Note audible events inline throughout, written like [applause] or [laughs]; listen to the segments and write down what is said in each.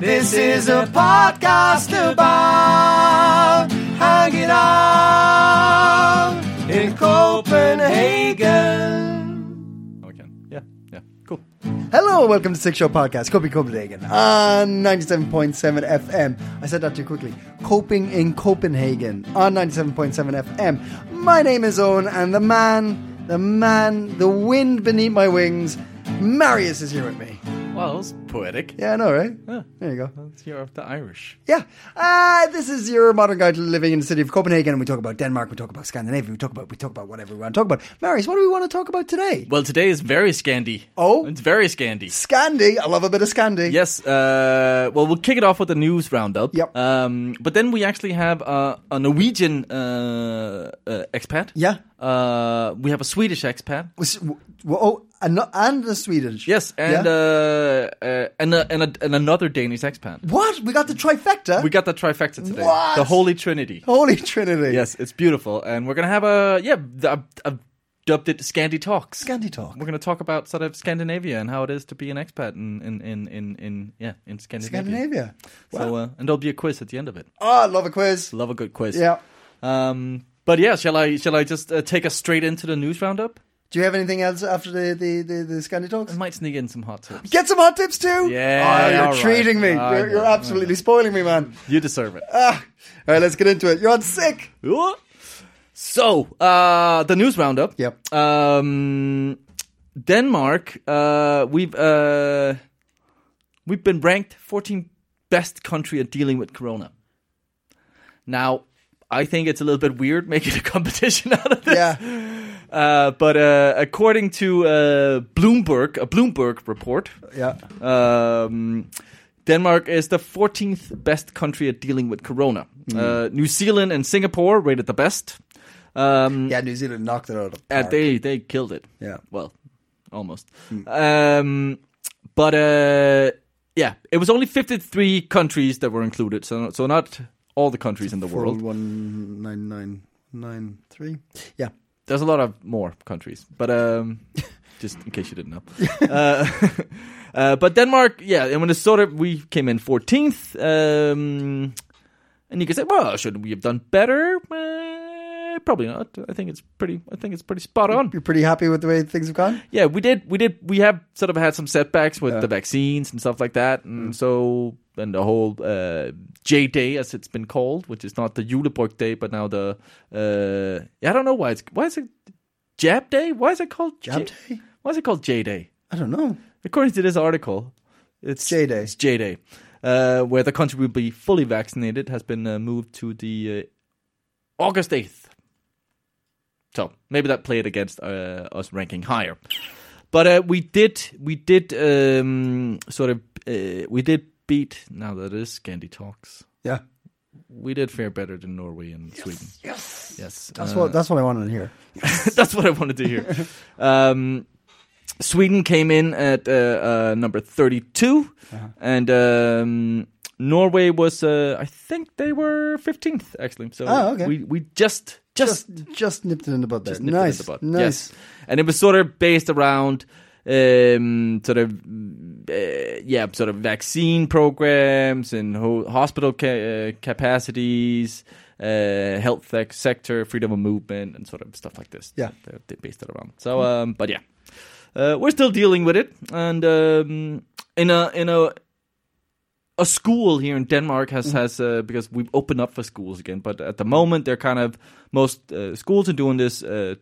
This is a podcast about hanging out in Copenhagen. Oh, we can. Yeah, yeah, cool. Hello, welcome to Six Show Podcast, Coping Copenhagen on 97.7 FM. I said that too quickly. Coping in Copenhagen on 97.7 FM. My name is Owen, and the man, the man, the wind beneath my wings, Marius is here with me. Well, that was poetic. Yeah, I know, right? Yeah. There you go. You're of the Irish. Yeah. Uh, this is your modern guide to living in the city of Copenhagen, and we talk about Denmark, we talk about Scandinavia, we talk about we talk about whatever we want to talk about. Marius, what do we want to talk about today? Well, today is very Scandi. Oh? It's very Scandi. Scandi. I love a bit of Scandi. Yes. Uh, well, we'll kick it off with the news roundup. Yep. Um, but then we actually have uh, a Norwegian uh, uh, expat. Yeah. Uh, we have a Swedish expat. Was- w- w- Oh, and, and the Swedish. Yes, and Yeah. Uh, and, a, and, a, and another Danish expat. What? We got the trifecta? We got the trifecta today. What? The Holy Trinity. Holy Trinity. Yes, it's beautiful, and we're gonna have a yeah. I've, I've dubbed it Scandi Talks. Scandi Talk. We're gonna talk about sort of Scandinavia and how it is to be an expat in in in in, in yeah in Scandinavia. Scandinavia. So uh, and there'll be a quiz at the end of it. Oh, I love a quiz. Love a good quiz. Yeah. Um. But yeah, shall I shall I just uh, take us straight into the news roundup? Do you have anything else after the, the, the, the Scandi Talks? I might sneak in some hot tips. Get some hot tips too? Yeah, Oh, you're right. treating me. You're, you're absolutely spoiling me, man. You deserve it. Ah. All right, let's get into it. You're on sick. So, uh, the news roundup. Yep. Um, Denmark. Uh, we've uh, we've been ranked 14th best country at dealing with Corona. Now, I think it's a little bit weird making a [laughs] competition out of this. Yeah. Uh, but uh, according to uh, Bloomberg, a Bloomberg report, Yeah. um, Denmark is the 14th best country at dealing with corona. Uh, New Zealand and Singapore rated the best. Um, Yeah, New Zealand knocked it out of the park. they they killed it. Yeah. Well, almost. Um, but uh, yeah, it was only 53 countries that were included. So so not all the countries in the world. One nine nine nine three. Yeah. There's a lot of more countries, but um, [laughs] just in case you didn't know. uh, [laughs] uh, but Denmark, yeah, and when it started, we came in 14th. Um, and you can say, well, shouldn't we have done better? Eh, probably not. I think it's pretty. I think it's pretty spot on. You're pretty happy with the way things have gone? Yeah, we did. We did. We have sort of had some setbacks with the vaccines and stuff like that, and so and the whole uh, J Day, as it's been called, which is not the Juleborg Day, but now the uh, I don't know why it's why is it Jab Day? Why is it called Jab J- Day? Why is it called J Day? I don't know. According to this article, it's J Day. It's J Day, uh, where the country will be fully vaccinated has been uh, moved to the uh, August eighth. So maybe that played against uh, us ranking higher, but uh, we did we did um, sort of uh, we did beat. Now that is Scandi talks. Yeah. We did fare better than Norway and Sweden. Yes, yes. That's Uh, what that's what I wanted to hear. [laughs] that's what I wanted to hear. [laughs] um, Sweden came in at uh, uh, number 32, and um, Norway was, uh, I think they were 15th actually. So Oh, okay. we we just just, Just just nipped it in the bud there. just nipped it in nice. the bud. Nice. Yes, and it was sort of based around. Um, sort of, uh, yeah, sort of vaccine programs and ho- hospital ca- uh, capacities, uh, health sec- sector, freedom of movement, and sort of stuff like this. Yeah. they, they based it around. So, um, but yeah, uh, we're still dealing with it, and um, in a in a a school here in Denmark has has uh, because we've opened up for schools again, but at the moment they're kind of most uh, schools are doing this uh,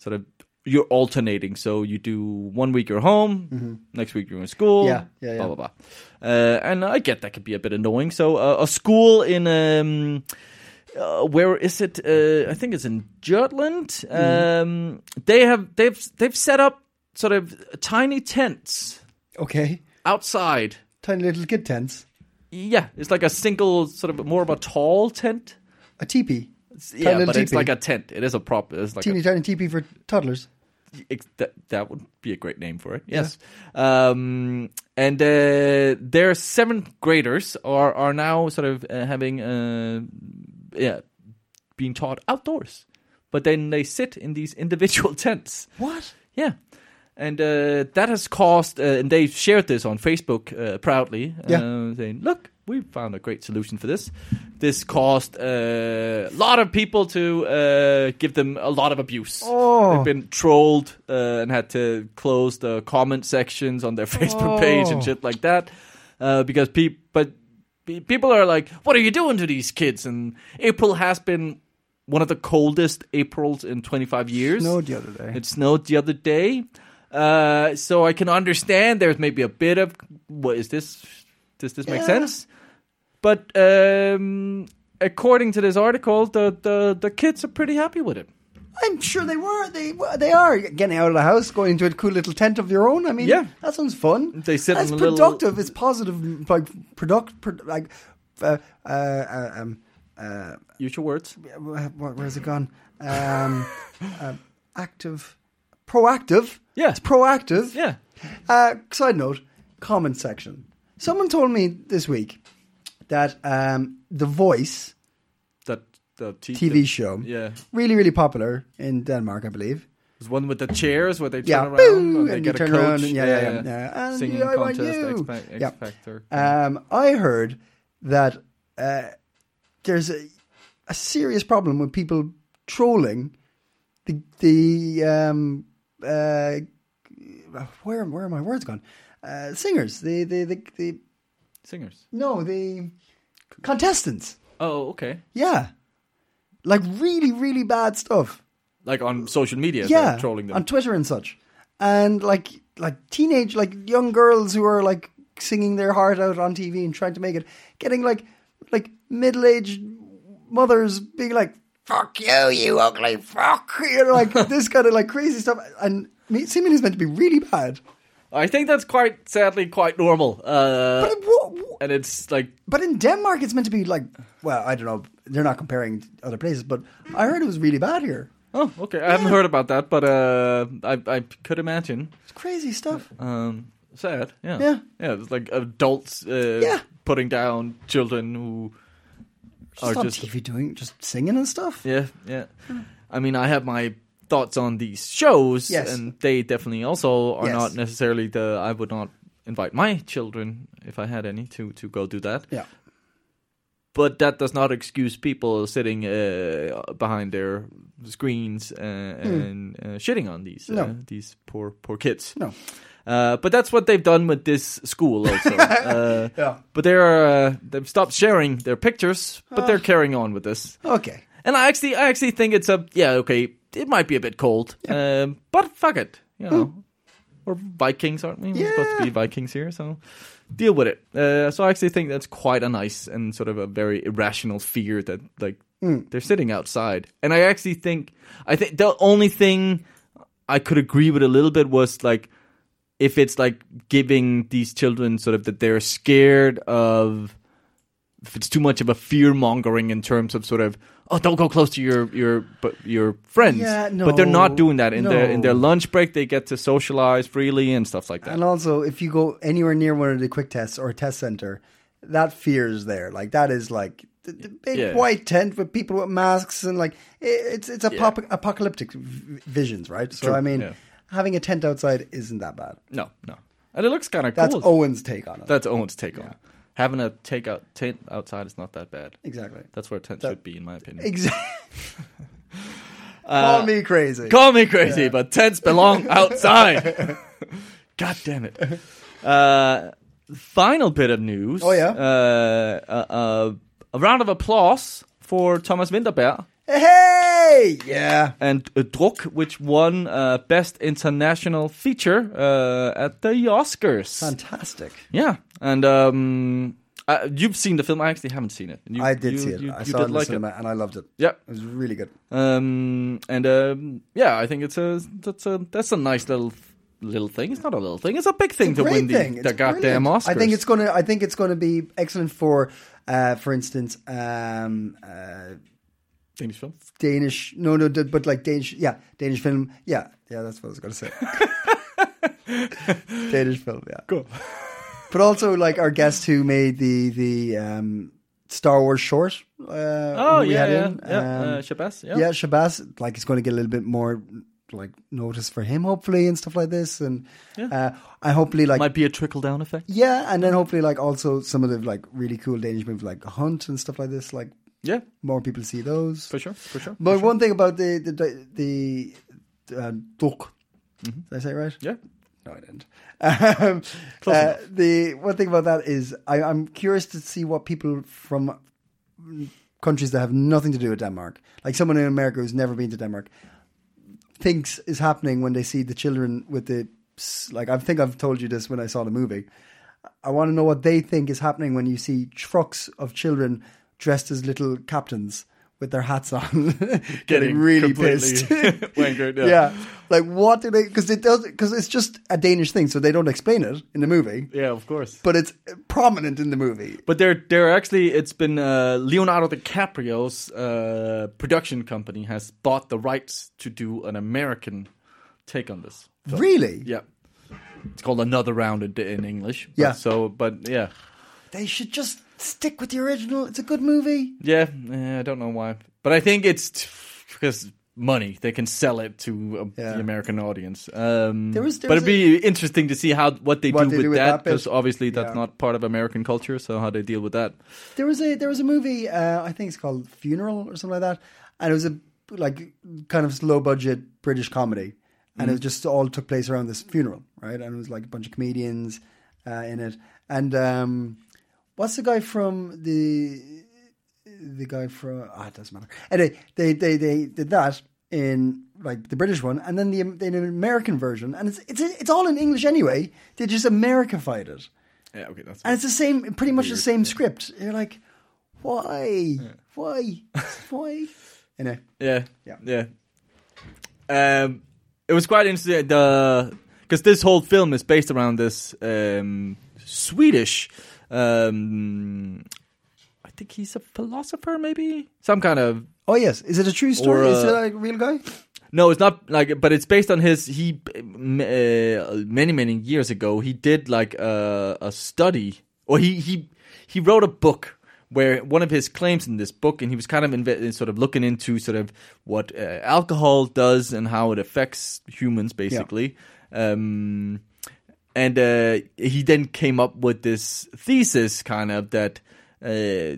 sort of you're alternating. So you do one week you're home, next week you're in school. Mm-hmm. Yeah, yeah, blah blah blah. Uh, and I get that could be a bit annoying. So uh, a school in um, uh, where is it? Uh, I think it's in Jutland. Mm-hmm. Um, they have they've they've set up sort of tiny tents Okay. outside. Tiny little kid tents. Yeah, it's like a single sort of more of a tall tent. A teepee. Yeah, little but it's like a tent. It is a prop. It's like a, Teeny tiny teepee for toddlers. ex- that, that would be a great name for it. Yes. Um, and uh, their seventh graders are are now sort of uh, having uh, yeah being taught outdoors, but then they sit in these individual [laughs] tents. What? Yeah. And uh, that has caused, uh, and they shared this on Facebook uh, proudly, uh, Yeah. saying, "Look, we found a great solution for this." This caused uh, a lot of people to uh, give them a lot of abuse. Oh. They've been trolled uh, and had to close the comment sections on their [laughs] Facebook page and Oh. shit like that uh, because people, but pe- people are like, "What are you doing to these kids?" And April has been one of the coldest Aprils in 25 years. Snowed the other day. It snowed the other day. Uh, so I can understand there's maybe a bit of what is this? Does this make Yeah. sense? But um, according to this article, the, the the kids are pretty happy with it. I'm sure they were. They they are getting out of the house, going into a cool little tent of their own. I mean, Yeah. that sounds fun. They sit That's in a little- productive. It's positive. Like product, pro- like uh, uh, uh, um, uh, Use your words. wh- wh- where's it gone? Um, [laughs] uh, active, proactive. Yeah. it's proactive. Yeah. Uh, side note, comment section. Someone told me this week that um, The Voice That the t- TV show, Yeah. really, really popular in Denmark, I believe. There's one with the chairs where they turn Yeah, around boo, and they and get you a turn coach. around and- yeah, yeah, yeah, yeah. And Singing you, I want contest, you. X, Fa- X Yeah. Factor. Um, I heard that uh, there's a, a serious problem with people trolling the the um, uh, where where are my words gone? Uh, singers, the, the the the Singers. no the contestants. Oh, okay. Yeah, like really really bad stuff. Like on social media, yeah, trolling them. on Twitter and such, and like like teenage like young girls who are like singing their heart out on TV and trying to make it, getting like like middle aged mothers being like "fuck you, you ugly fuck," [laughs] you know, like this kind of like crazy stuff, and me- seemingly is meant to be really bad. I think that's quite sadly quite normal. Uh, But, it, wha- wha- and it's like but in Denmark, it's meant to be like, well, I don't know. They're not comparing other places, but I heard it was really bad here. Oh, okay. I haven't heard about that, but uh, I I could imagine. It's crazy stuff. Um, sad. Yeah. Yeah. Yeah. It's like adults. Uh, Yeah. Putting down children who Just are on just TV doing, just singing and stuff. yeah, yeah. I mean, I have my thoughts on these shows, Yes. and they definitely also are Yes. not necessarily the. I would not invite my children if I had any to to go do that. Yeah. But that does not excuse people sitting uh, behind their screens uh, and uh, shitting on these uh, Hmm. No. these poor poor kids. No. Uh, but that's what they've done with this school also. [laughs] uh, Yeah. But they're uh, they've stopped sharing their pictures, but Ah. they're carrying on with this. Okay. And I actually I actually think it's a yeah okay. It might be a bit cold, um, but fuck it, you know. We're Vikings, aren't we? We're supposed to Hmm. Be Vikings here, so deal with it. Uh, so I actually think that's quite a nice and sort of a very irrational fear that like Hmm. they're sitting outside. And I actually think I think the only thing I could agree with a little bit was like if it's like giving these children sort of that they're scared of if it's too much of a fear mongering in terms of sort of oh don't go close to your your but your friends Yeah, no, but they're not doing that in their in their lunch break they get to socialize freely and stuff like that And also, if you go anywhere near one of the quick tests or a test center, that fear is there. Like that is like the, the big Yeah. white tent with people with masks and like it, it's it's apop- apocalyptic v- visions, right? So True, I mean, yeah. Having a tent outside isn't that bad. no no and it looks kind of cool. That's Owen's take on it. that's Owen's take on it having a take out tent outside is not that bad exactly. that's where a tent That- should be in my opinion Exactly. [laughs] Call me crazy. Call me crazy, but tents belong [laughs] outside. God damn it. Uh, final bit of news. Oh, yeah? Uh, uh, uh, a round of applause for Thomas Vinterberg. Hey, yeah. and uh, Druk, which won uh, Best International Feature uh, at the Oscars. Fantastic. Yeah, and um, uh, you've seen the film. I actually haven't seen it. You, I did you- see it. You, I saw did it in the cinema it. and I loved it. Yeah. It was really good. Um, and um, yeah, I think it's a that's a that's a nice little little thing. It's not a little thing. It's a big thing a to win thing. the, the goddamn. Oscars. I think it's gonna. I think it's gonna be excellent for, uh, for instance, um, uh, Danish film. Danish. No, no, but like Danish. Yeah, Danish film. Yeah, yeah. That's what I was gonna say. [laughs] Danish film. Yeah. Cool. But also like our guest who made the the um, Star Wars short. Uh, Oh yeah, yeah, in. yeah. Um, uh, Shabazz, yeah. yeah, Shabazz, like it's going to get a little bit more like notice for him, hopefully, and stuff like this. And uh, I hopefully like Might be a trickle down effect. yeah, and then hopefully like also some of the like really cool Danish movies like Hunt and stuff like this. Like Yeah, more people see those. for sure, for sure. But one thing about the the the, the uh, Duk, did I say it right? Yeah. No, I didn't. Um, uh, the one thing about that is I, I'm curious to see what people from countries that have nothing to do with Denmark, like someone in America who's never been to Denmark, thinks is happening when they see the children with the like. I think I've told you this when I saw the movie. I want to know what they think is happening when you see trucks of children dressed as little captains with their hats on, [laughs] getting, really completely pissed. [laughs] wankered, yeah. yeah. like what do they? Because it does because it's just a Danish thing, so they don't explain it in the movie, Yeah, of course. but it's prominent in the movie. But they're they're actually it's been uh, Leonardo DiCaprio's uh, production company has bought the rights to do an American take on this. film. Really? Yeah. It's called Another Round in, in English. But Yeah. So, but yeah, They should just stick with the original. It's a good movie. yeah. I don't know why, but I think it's t- because money. They can sell it to uh, Yeah. the American audience. Um, There was- there but it'd be interesting to see how what they What do they with do that because obviously that's Yeah. not part of American culture. So how they deal with that? There was a there was a movie. Uh, I think it's called Funeral or something like that, and it was a like kind of low budget British comedy, and it just all took place around this funeral, right? And it was like a bunch of comedians uh, in it, and um, what's the guy from the the guy from ah, it doesn't matter. Anyway, they they they did that in like the British one, and then the the American version, and it's it's it's all in English anyway. They just Americified it. Yeah. Okay. That's And it's the same, pretty much the same script. You're like, why, why, [laughs] why? You know, Yeah, Yeah. yeah. Um, it was quite interesting. The because this whole film is based around this um, Swedish. Um, I think he's a philosopher, maybe some kind of. oh yes, is it a true story? Or, is it uh, a real guy? No, it's not like, but it's based on his. He uh, many many years ago he did like a, a study, or he he he wrote a book where one of his claims in this book, and he was kind of inve- sort of looking into sort of what uh, alcohol does and how it affects humans, basically. Um, and uh, he then came up with this thesis, kind of that. Uh,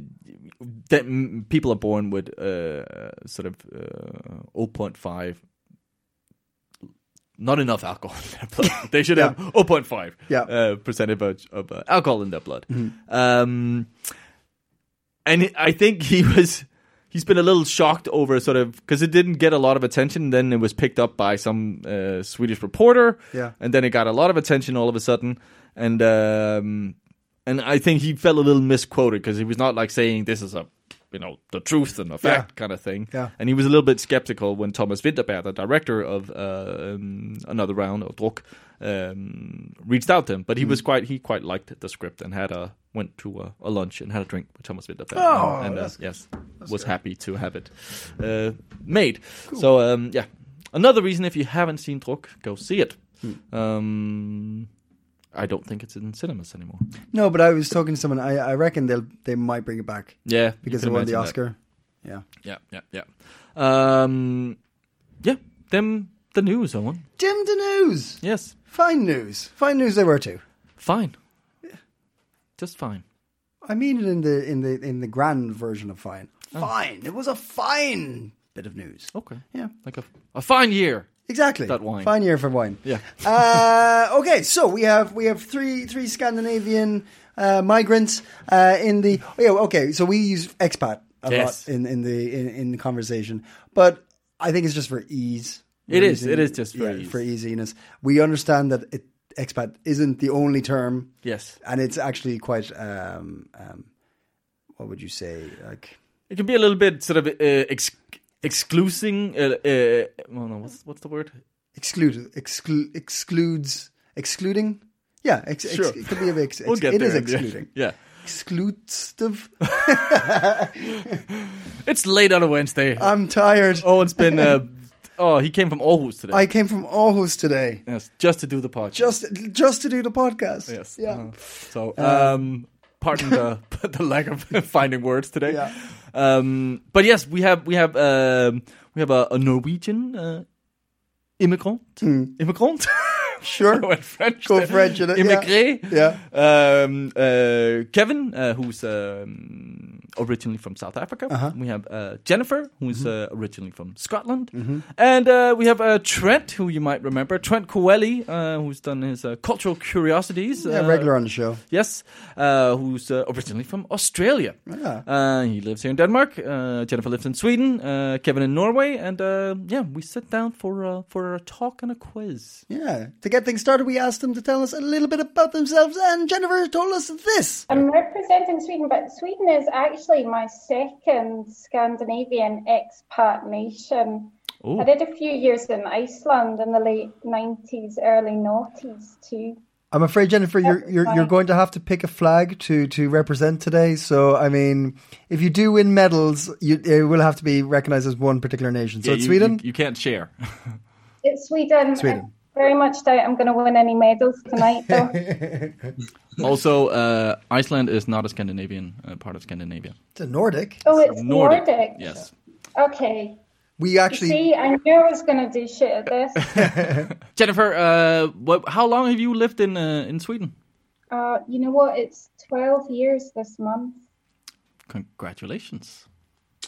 that mm, people are born with uh, sort of uh, 0.5 not enough alcohol in their blood. [laughs] they should have 0.5 Yeah. uh, percentage of uh, alcohol in their blood. Um, and I think he [laughs] was he's been a little shocked over sort of because it didn't get a lot of attention. Then it was picked up by some uh, Swedish reporter, Yeah. and then it got a lot of attention all of a sudden. And um, and I think he felt a little misquoted because he was not like saying this is a you know the truth and the fact Yeah. kind of thing. Yeah. And he was a little bit skeptical when Thomas Vinterberg, the director of uh, um, another round of Druk, um, reached out to him. But he Mm. was quite he quite liked the script and had a went to a, a lunch and had a drink with Thomas Vinterberg. Oh, and, and uh, yes, was happy to have it uh, made. So um, yeah, another reason if you haven't seen Druk, go see it. Hmm. I don't think it's in cinemas anymore. No, but I was talking to someone. I, I reckon they'll they might bring it back Yeah, because they won the imagine that. Oscar. Yeah. Yeah, yeah, yeah. Um, yeah, them the news, Owen. Dim the news. Yes, Fine news. Fine news. They were too. fine. Yeah. Just fine. I mean it in the in the in the grand version of fine. Oh. Fine. It was a fine bit of news. Okay. Yeah. Like a a fine year. Exactly. That wine. Fine year for wine. Yeah. [laughs] uh, okay, so we have we have three three Scandinavian uh, migrants uh, in the. Oh yeah, okay. So we use expat a Yes. lot in in the in, in the conversation, but I think it's just for ease. It is. It is just for yeah, ease. for easiness. We understand that it, expat isn't the only term, Yes. and it's actually quite. Um, um, what would you say? Like It can be a little bit sort of uh, ex- exclusing. Uh, uh, well, no, what's what's the word? exclude, exclu- excludes, excluding. Yeah, ex- ex- Sure. it could be a bit. Ex- We'll get it there. is in the excluding. Yeah. Exclusive. [laughs] It's late on a Wednesday. I'm tired. Oh, it's been. Uh, oh, he came from Aarhus today. I came from Aarhus today yes, just to do the podcast. just just to do the podcast. yes. Yeah. uh-huh. So, um, pardon the [laughs] the lack of finding words today. Yeah. Um, but yes, we have we have um, we have a, a Norwegian uh, immigrant. Immigrant. Hmm. [laughs] Sure. [laughs] Went French. Go. French it, yeah. Immigré. Yeah. Um, uh, Kevin, uh, who's um, originally from South Africa. Uh-huh. We have uh, Jennifer, who's Mm-hmm. uh, originally from Scotland. And uh, we have uh, Trent, who you might remember. Trent Coeli, uh, who's done his uh, cultural curiosities. Yeah, uh, regular on the show. Yes, uh, who's uh, originally from Australia. Yeah. Uh, he lives here in Denmark. Uh, Jennifer lives in Sweden. Uh, Kevin in Norway. And uh, yeah, we sit down for uh, for a talk and a quiz. Yeah. To get things started, we asked them to tell us a little bit about themselves, and Jennifer told us this. I'm representing Sweden, but Sweden is actually my second Scandinavian expat nation. Oh. I did a few years in Iceland in the late 90s, early noughties too. I'm afraid, Jennifer, you're you're, you're going to have to pick a flag to to represent today. So, I mean, if you do win medals, you it will have to be recognized as one particular nation. So, Yeah, it's you- Sweden. You, you can't share. [laughs] It's Sweden. Sweden. I very much doubt I'm going to win any medals tonight, though. [laughs] also, uh, Iceland is not a Scandinavian uh, part of Scandinavia. It's a Nordic. oh, it's Nordic. Nordic. Yes. We Okay. You actually See, I knew I was going to do shit at this. [laughs] [laughs] Jennifer, uh, what, how long have you lived in uh, in Sweden? uh, you know what? It's 12 years this month. Congratulations.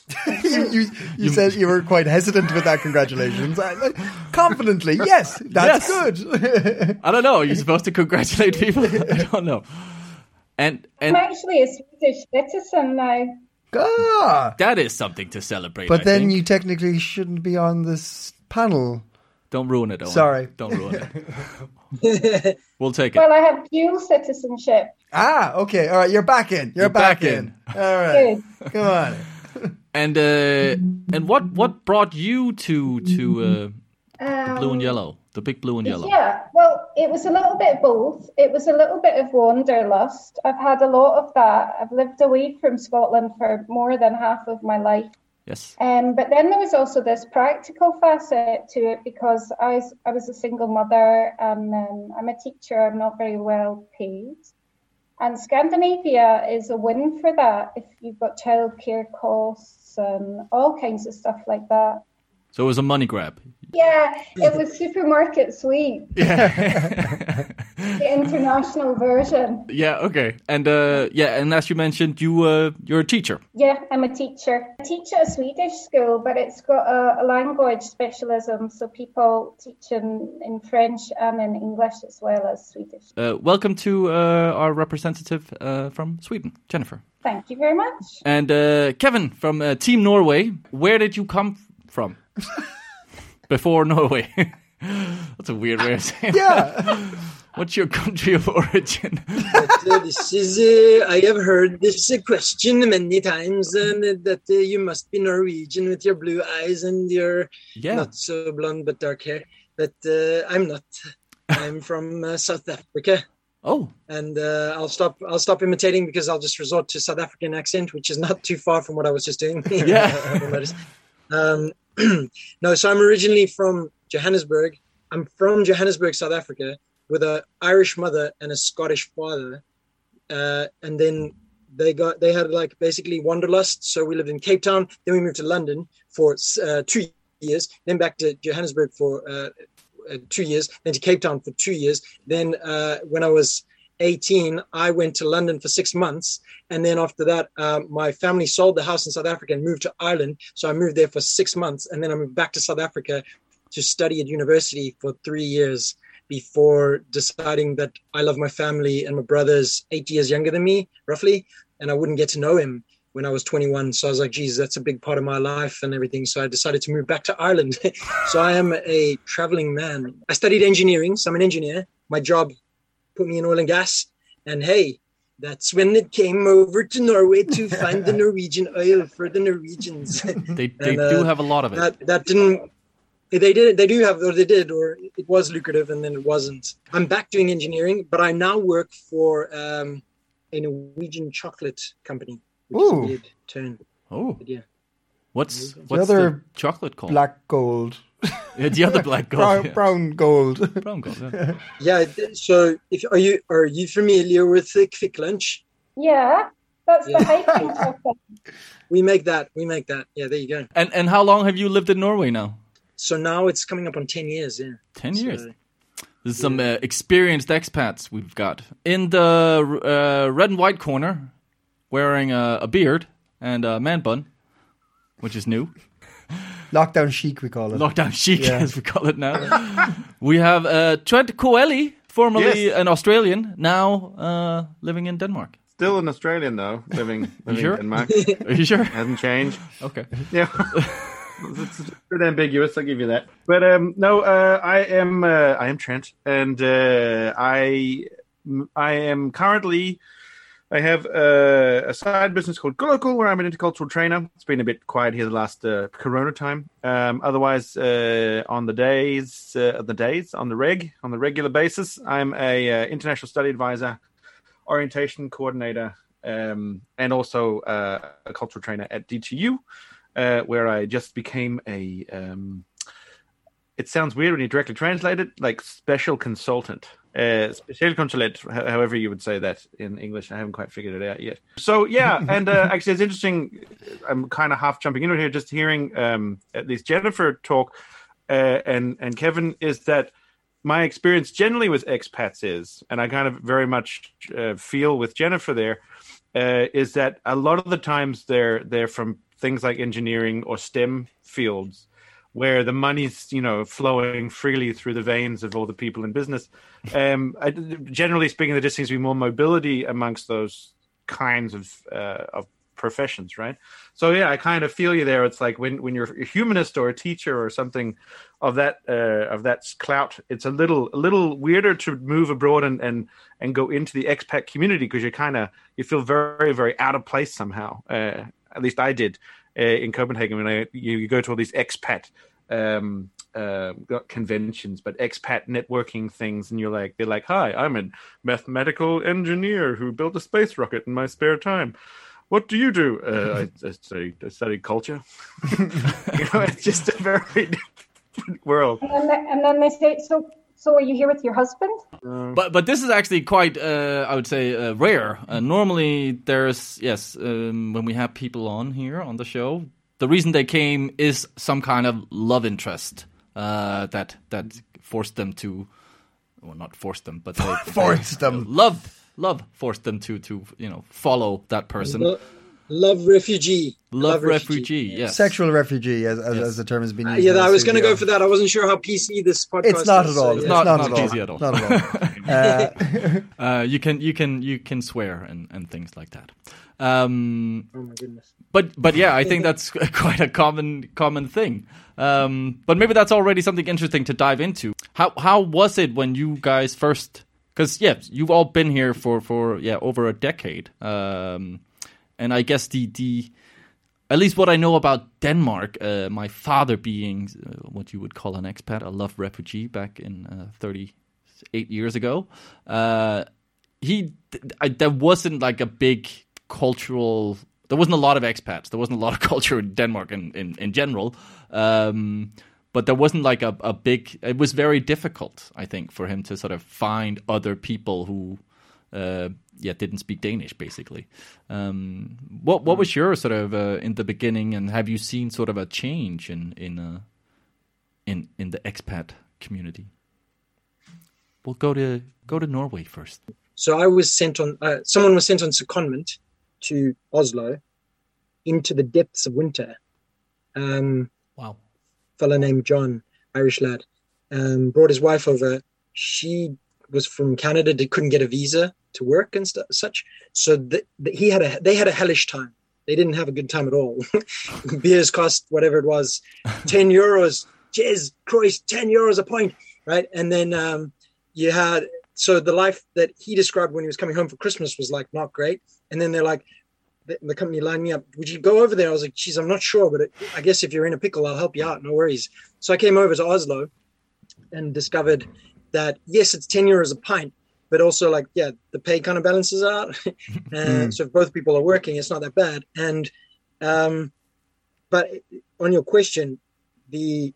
[laughs] you, you, you said you were quite hesitant with that. Congratulations. I, I- confidently, yes, that's Yes. good. I don't know. Are you supposed to congratulate people? [laughs] I don't know. And and I'm actually a Swedish citizen now. ah, that is something to celebrate. but I then think. you technically shouldn't be on this panel. don't ruin it. Owen. Sorry. don't ruin it. [laughs] we'll take it. Well, I have dual citizenship. Ah, okay, all right. You're back in. You're, You're back, back in. in. All right, Good. come on. And uh, and what what brought you to to uh, Um, blue and yellow, the big blue and yellow? Yeah, well, it was a little bit both. It was a little bit of wanderlust. I've had a lot of that. I've lived away from Scotland for more than half of my life. Yes. Um, but then there was also this practical facet to it because I was, I was a single mother and um, I'm a teacher. I'm not very well paid. And Scandinavia is a win for that if you've got childcare costs and all kinds of stuff like that. So it was a money grab. Yeah, it was supermarket sweep. [laughs] the international version. Yeah. Okay. And uh, yeah. And as you mentioned, you uh, you're a teacher. Yeah, I'm a teacher. I teach at a Swedish school, but it's got a, a language specialism, so people teach in, in French and in English as well as Swedish. Uh, welcome to uh, our representative uh, from Sweden, Jennifer. Thank you very much. And uh, Kevin from uh, Team Norway. Where did you come from? [laughs] Before Norway. [laughs] That's a weird way of saying. Yeah, What's your country of origin? But, uh, this is, uh, I have heard this uh, question many times uh, that uh, you must be Norwegian with your blue eyes and your yeah. not so blonde but dark hair. But uh, I'm not. I'm from uh, South Africa, Oh, and uh, I'll stop. I'll stop imitating because I'll just resort to South African accent, which is not too far from what I was just doing. Yeah. [laughs] Um, [clears throat] no, so I'm originally from Johannesburg. I'm from Johannesburg, South Africa, with a Irish mother and a Scottish father. Uh, and then they got they had like basically wanderlust. So we lived in Cape Town. Then we moved to London for uh, two years. Then back to Johannesburg for uh, uh, two years. Then to Cape Town for two years. Then uh, when I was 18, I went to London for six months. And then after that, um, my family sold the house in South Africa and moved to Ireland. So I moved there for six months. And then I moved back to South Africa to study at university for three years before deciding that I love my family and my brother's eight years younger than me, roughly, and I wouldn't get to know him. when I was 21. So I was like, geez, that's a big part of my life and everything. So I decided to move back to Ireland. [laughs] so I am a traveling man. I studied engineering, so I'm an engineer. My job put me in oil and gas. And hey, that's when it came over to Norway to [laughs] find the Norwegian oil for the Norwegians. They, [laughs] they And, uh, do have a lot of it. that that didn't they did they do have or they did or it was lucrative and then it wasn't i'm back doing engineering but i now work for um a norwegian chocolate company which is a Ooh. weird turn oh, but yeah what's what's the, other chocolate called? Black gold. [laughs] Yeah, the other black gold. brown, yeah. brown gold. [laughs] Brown gold. Yeah. [laughs] yeah so if are you are you familiar with the Kvikk Lunsj Yeah, that's Yeah. the hiking chocolate. we make that we make that yeah there you go And and how long have you lived in Norway now? so now it's coming up on 10 years yeah Ten So- years. There's some uh, experienced expats we've got in the uh, red and white corner, wearing a, a beard and a man bun, which is new. Lockdown chic, we call it. Lockdown chic, Yeah. as we call it now. [laughs] we have uh, Trent Coeli, formerly Yes. an Australian, now uh, living in Denmark. Still an Australian though, living [laughs] living sure? in Denmark. [laughs] Are you sure? Hasn't changed. Okay. Yeah. it's a bit ambiguous, I'll give you that. But um, no, uh, I am uh, I am Trent, and uh, I I am currently I have uh, a side business called Gullicle, where I'm an intercultural trainer. It's been a bit quiet here the last uh, Corona time. Um, otherwise, uh, on the days, uh, the days on the reg on the regular basis, I'm a uh, international study advisor, orientation coordinator, um, and also uh, a cultural trainer at DTU, where I just became a. Um, it sounds weird when you directly translate it, like special consultant. Uh, specialkonsulent, ho- however you would say that in English. I haven't quite figured it out yet. So yeah, [laughs] and uh, actually, it's interesting. I'm kind of half jumping into it here, just hearing um, at least Jennifer talk uh, and and Kevin is that my experience generally with expats is, and I kind of very much uh, feel with Jennifer there, uh, is that a lot of the times they're they're from things like engineering or STEM fields, where the money's you know flowing freely through the veins of all the people in business. Um, I, generally speaking, there just seems to be more mobility amongst those kinds of uh, of professions, right? So yeah, I kind of feel you there. It's like when when you're a humanist or a teacher or something of that uh, of that clout, it's a little a little weirder to move abroad and and and go into the expat community because you kind of you feel very very out of place somehow. Uh, at least I did uh, in Copenhagen when I you, you go to all these expat um uh, conventions but expat networking things and you're like they're like hi i'm a mathematical engineer who built a space rocket in my spare time. What do you do? Uh, I, I, study, I study culture. [laughs] You know it's just a very [laughs] different world. And then, and then they say, so, so are you here with your husband? But but this is actually quite uh, I would say uh, rare. Uh, normally there's yes um, when we have people on here on the show, the reason they came is some kind of love interest uh, that that forced them to, well not forced them, but they, [laughs] Forced them. love love forced them to to you know follow that person. Lo- love refugee Love, refugee, yes. Sexual refugee, as, as, Yes. as the term has been Uh, used. yeah I was going to go for that I wasn't sure how PC this podcast It's not is, at all. so, It's yeah. Not- not, not at all. easy at all. Not at all. Uh, [laughs] [laughs] Uh, you can you can you can swear and, and things like that. Um, oh my goodness but but yeah, I think [laughs] that's quite a common common thing. Um, but maybe that's already something interesting to dive into. How how was it when you guys first? Because yeah, you've all been here for for yeah over a decade. Um, and I guess the the at least what I know about Denmark, uh, my father being uh, what you would call an expat, a love refugee back in uh, 38 years ago, uh, he I, there wasn't like a big cultural. There wasn't a lot of expats. There wasn't a lot of [laughs] culture in Denmark in in, in general. Um, but there wasn't like a, a big. It was very difficult, I think, for him to sort of find other people who uh, yeah didn't speak Danish basically. Um, what what was your sort of uh, in the beginning, and have you seen sort of a change in in uh, in in the expat community? We'll go to go to Norway first. So I was sent on. Uh, someone was sent on secondment to Oslo, into the depths of winter. Um, Wow. fellow named John, Irish lad, um, brought his wife over. She was from Canada, they couldn't get a visa to work and stu such. So th- th- he had a they had a hellish time. they didn't have a good time at all. [laughs] Beers cost whatever it was, [laughs] ten euros. Jez Christ, ten euros a pint, right? And then um, you had so the life that he described when he was coming home for Christmas was like not great. And then they're like, the, the company lined me up. Would you go over there? I was like, geez, I'm not sure, but it, I guess if you're in a pickle, I'll help you out. No worries. So I came over to Oslo and discovered that yes, it's ten euros a pint, but also like yeah, the pay kind of balances out. [laughs] and so if both people are working, it's not that bad. And um, but on your question, the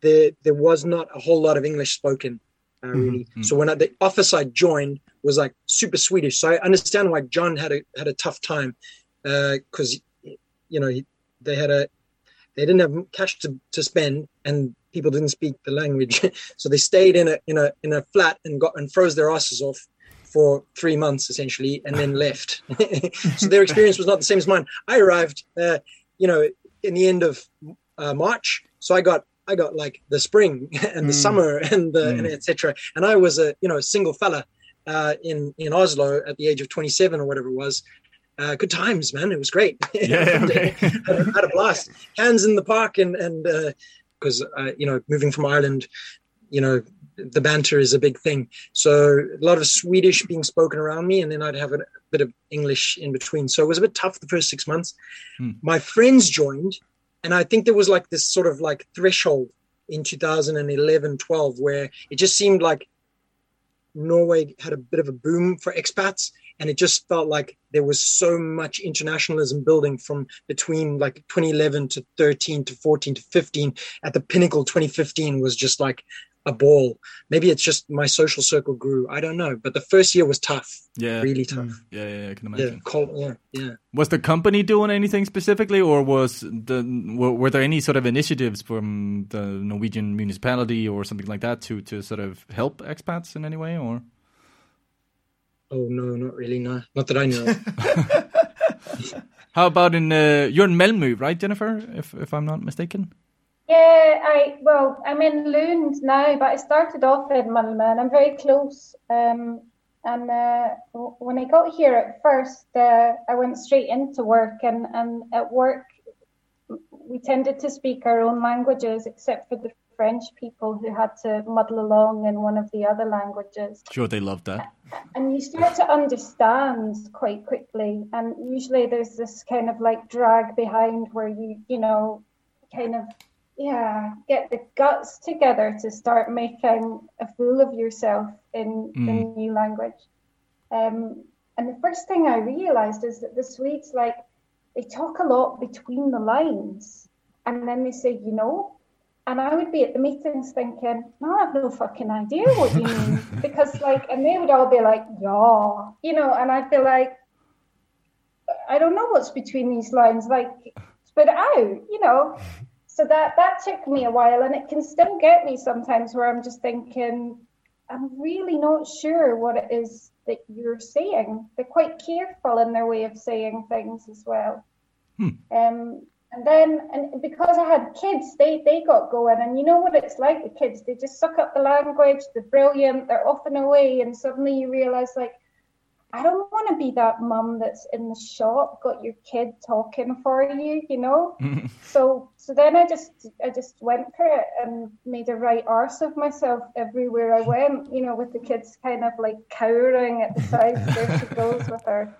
there there was not a whole lot of English spoken uh, really. So when I, the office I joined was like super Swedish, so I understand why John had a had a tough time because you know he- they had a they didn't have cash to, to spend and people didn't speak the language, [laughs] so they stayed in a in a in a flat and got and froze their asses off for three months essentially and then left. [laughs] so their [laughs] experience was not the same as mine. I arrived, uh, you know, in the end of uh, March, so I got I got like the spring and the summer and the and etc. And I was a you know a single fella uh, in in Oslo at the age of 27 or whatever it was. Uh, good times, man. It was great. Yeah, had, a, had a blast. Hands in the park and and because uh, you know moving from Ireland, you know the banter is a big thing. So a lot of Swedish being spoken around me, and then I'd have a, bit of English in between. So it was a bit tough the first six months. My friends joined, and I think there was like this sort of like threshold in 2011, 12, where it just seemed like Norway had a bit of a boom for expats. And it just felt like there was so much internationalism building from between like 2011 to 13 to 14 to 15. At the pinnacle, 2015 was just like a ball. Maybe it's just my social circle grew. I don't know. But the first year was tough. Yeah. Really tough. Mm. Yeah, yeah, I can Yeah. imagine. Cold, yeah. Yeah. Was the company doing anything specifically, or was the were, were there any sort of initiatives from the Norwegian municipality or something like that to to sort of help expats in any way? Or Oh, no, not really. No, not that I know. [laughs] [laughs] how about in uh, you're in Malmö, right, Jennifer? If if I'm not mistaken. Yeah, I well, I'm in Lund now, but I started off in Malmö, and I'm very close. Um, and uh, when I got here at first, uh, I went straight into work, and and at work, we tended to speak our own languages, except for the French people who had to muddle along in one of the other languages. Sure, they love that. and you start to understand quite quickly. And usually there's this kind of like drag behind where you you know kind of yeah get the guts together to start making a fool of yourself in the new language. Um, and the first thing i realized is that the swedes like they talk a lot between the lines. And then they say you know and I would be at the meetings thinking, I have no fucking idea what you mean. [laughs] because, like, and they would all be like, yeah, you know, and I'd be like, I don't know what's between these lines. Like, spit it out, you know. So that that took me a while, and it can still get me sometimes where I'm just thinking, I'm really not sure what it is that you're saying. They're quite careful in their way of saying things as well. Um, and then, and because I had kids, they they got going, and you know what it's like with kids. They just suck up the language. They're brilliant. They're off and away, and suddenly you realize, like, I don't want to be that mum that's in the shop, got your kid talking for you, you know. Mm-hmm. [laughs] so so then I just I just went for it and made a right arse of myself everywhere I [laughs] went, you know, with the kids kind of like cowering at the side. there she goes with her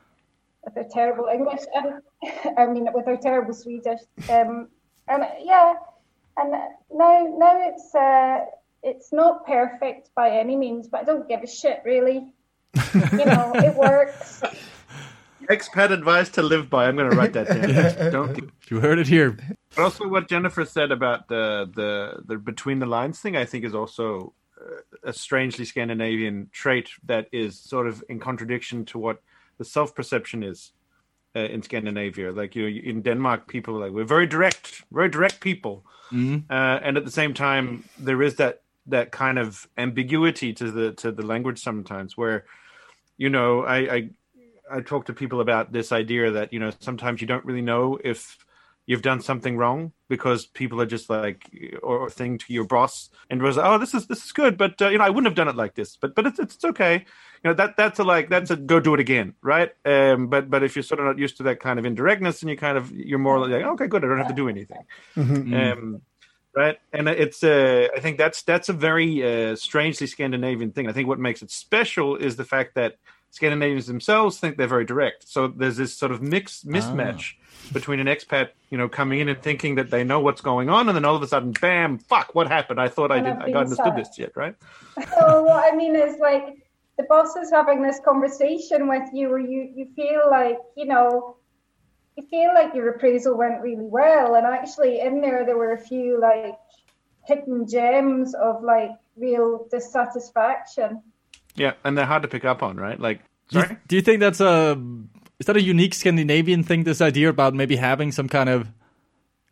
with her terrible English and [laughs] I mean with her terrible Swedish. Um, and yeah, and now now it's uh, it's not perfect by any means, but I don't give a shit really. you know, it [laughs] works. Expat advice to live by. I'm going to write that down. Don't. You heard it here. But also, what Jennifer said about the the the between the lines thing, I think, is also uh, a strangely Scandinavian trait that is sort of in contradiction to what the self perception is uh, in Scandinavia. Like you know, in Denmark, people are like we're very direct, very direct people, uh, and at the same time, there is that that kind of ambiguity to the to the language sometimes, where you know, I, I I talk to people about this idea that you know sometimes you don't really know if you've done something wrong because people are just like or, or thing to your boss and was like, oh this is this is good but uh, you know I wouldn't have done it like this but but it's it's okay. You know that that's a like that's a go do it again right? Um but but if you're sort of not used to that kind of indirectness and you kind of you're more like okay good I don't have to do anything. Um right? And it's uh I think that's that's a very uh strangely Scandinavian thing. I think what makes it special is the fact that Scandinavians themselves think they're very direct. So there's this sort of mix mismatch between an expat you know coming in and thinking that they know what's going on and then all of a sudden bam fuck what happened I thought I And did I've I been understood sad. this yet right [laughs] oh, So what I mean is like the boss is having this conversation with you where you, you feel like, you know, you feel like your appraisal went really well. And actually in there there were a few like hidden gems of like real dissatisfaction. yeah and they're hard to pick up on right like Do you, do you think that's a is that a unique Scandinavian thing? This idea about maybe having some kind of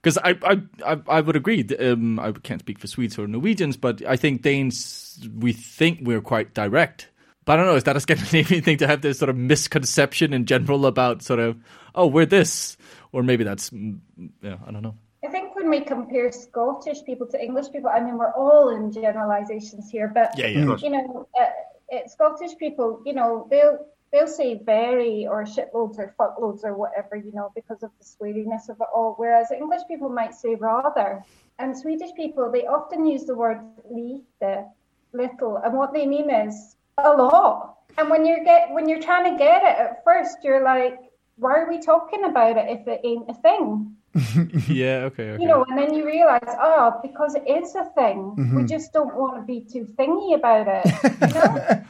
because I, I I I would agree. Um, I can't speak for Swedes or Norwegians, but I think Danes we think we're quite direct. But I don't know. Is that a [laughs] Scandinavian thing to have this sort of misconception in general about sort of oh we're this, or maybe that's mm, yeah I don't know. I think when we compare Scottish people to English people, I mean, we're all in generalizations here, but Yeah, yeah. you know, uh, uh, Scottish people, you know, they'll they'll say very or shitloads or fuckloads or whatever, you know, because of the sweariness of it all. Whereas English people might say rather, and Swedish people they often use the word lite, little, and what they mean is a lot. And when you're get when you're trying to get it at first, you're like, why are we talking about it if it ain't a thing? [laughs] yeah. Okay. Okay. you know, and then you realize, oh, because it is a thing, we mm-hmm. just don't want to be too thingy about it.